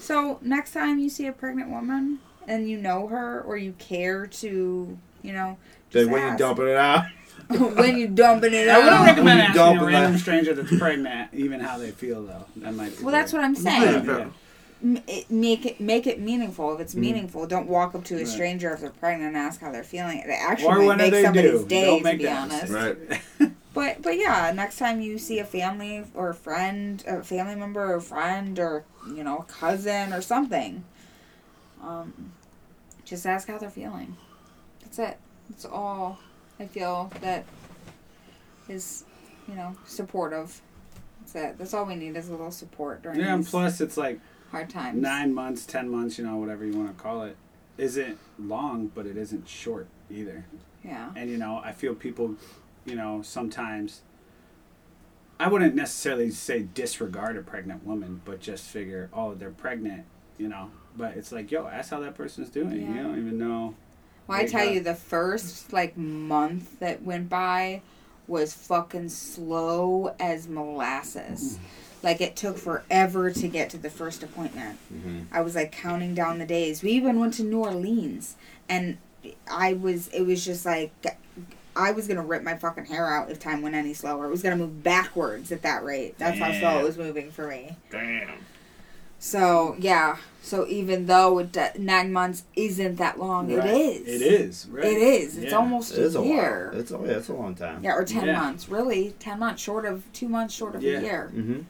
So next time you see a pregnant woman and you know her or you care to, you know, Then just when you ask. dumping it out, when you dumping it I wouldn't out. recommend When you asking dump a it random back- stranger that's pregnant even how they feel though. That might be Well, that's what I'm saying. Yeah. Yeah. M- it- make it make it meaningful. If it's meaningful, don't walk up to a Right. stranger if they're pregnant and ask how they're feeling. It actually Or might when make they somebody's do. day, Don't to make be that honest. mistake. right? But but yeah, next time you see a family or a friend, a family member or friend or you know a cousin or something, um, just ask how they're feeling. That's it. That's all I feel that is, you know, supportive. That's it. That's all we need is a little support during Yeah, and plus it's like hard times. nine months, ten months, you know, whatever you want to call it, isn't long, but it isn't short either. Yeah. And you know, I feel people, you know, sometimes. I wouldn't necessarily say disregard a pregnant woman, but just figure, oh, they're pregnant, you know. But it's like, yo, ask how that person's doing. Yeah. You don't even know. Well, I tell you, the first like month that went by was fucking slow as molasses. Like it took forever to get to the first appointment. Mhm. I was like counting down the days. We even went to New Orleans, and I was. It was just like I was gonna rip my fucking hair out if time went any slower. It was gonna move backwards at that rate. That's how slow it was moving for me. Damn. So yeah. So even though it, uh, nine months isn't that long, Right. it is. It is. Right. It is. It's Yeah. almost It is a a year. while. It's oh yeah, it's a long time. yeah, or ten Yeah. months. Really, ten months short of two months short of Yeah. a year. Mm-hmm.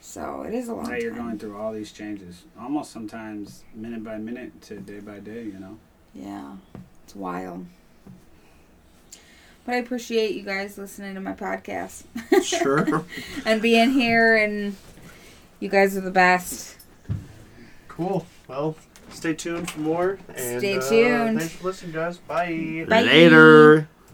So it is a long Now you're time. going through all these changes, almost sometimes minute by minute to day by day. You know. Yeah, it's wild. But I appreciate you guys listening to my podcast Sure. and being here, and you guys are the best. Cool. Well, stay tuned for more. And, Stay uh, tuned. thanks for listening, guys. Bye. Bye. Later.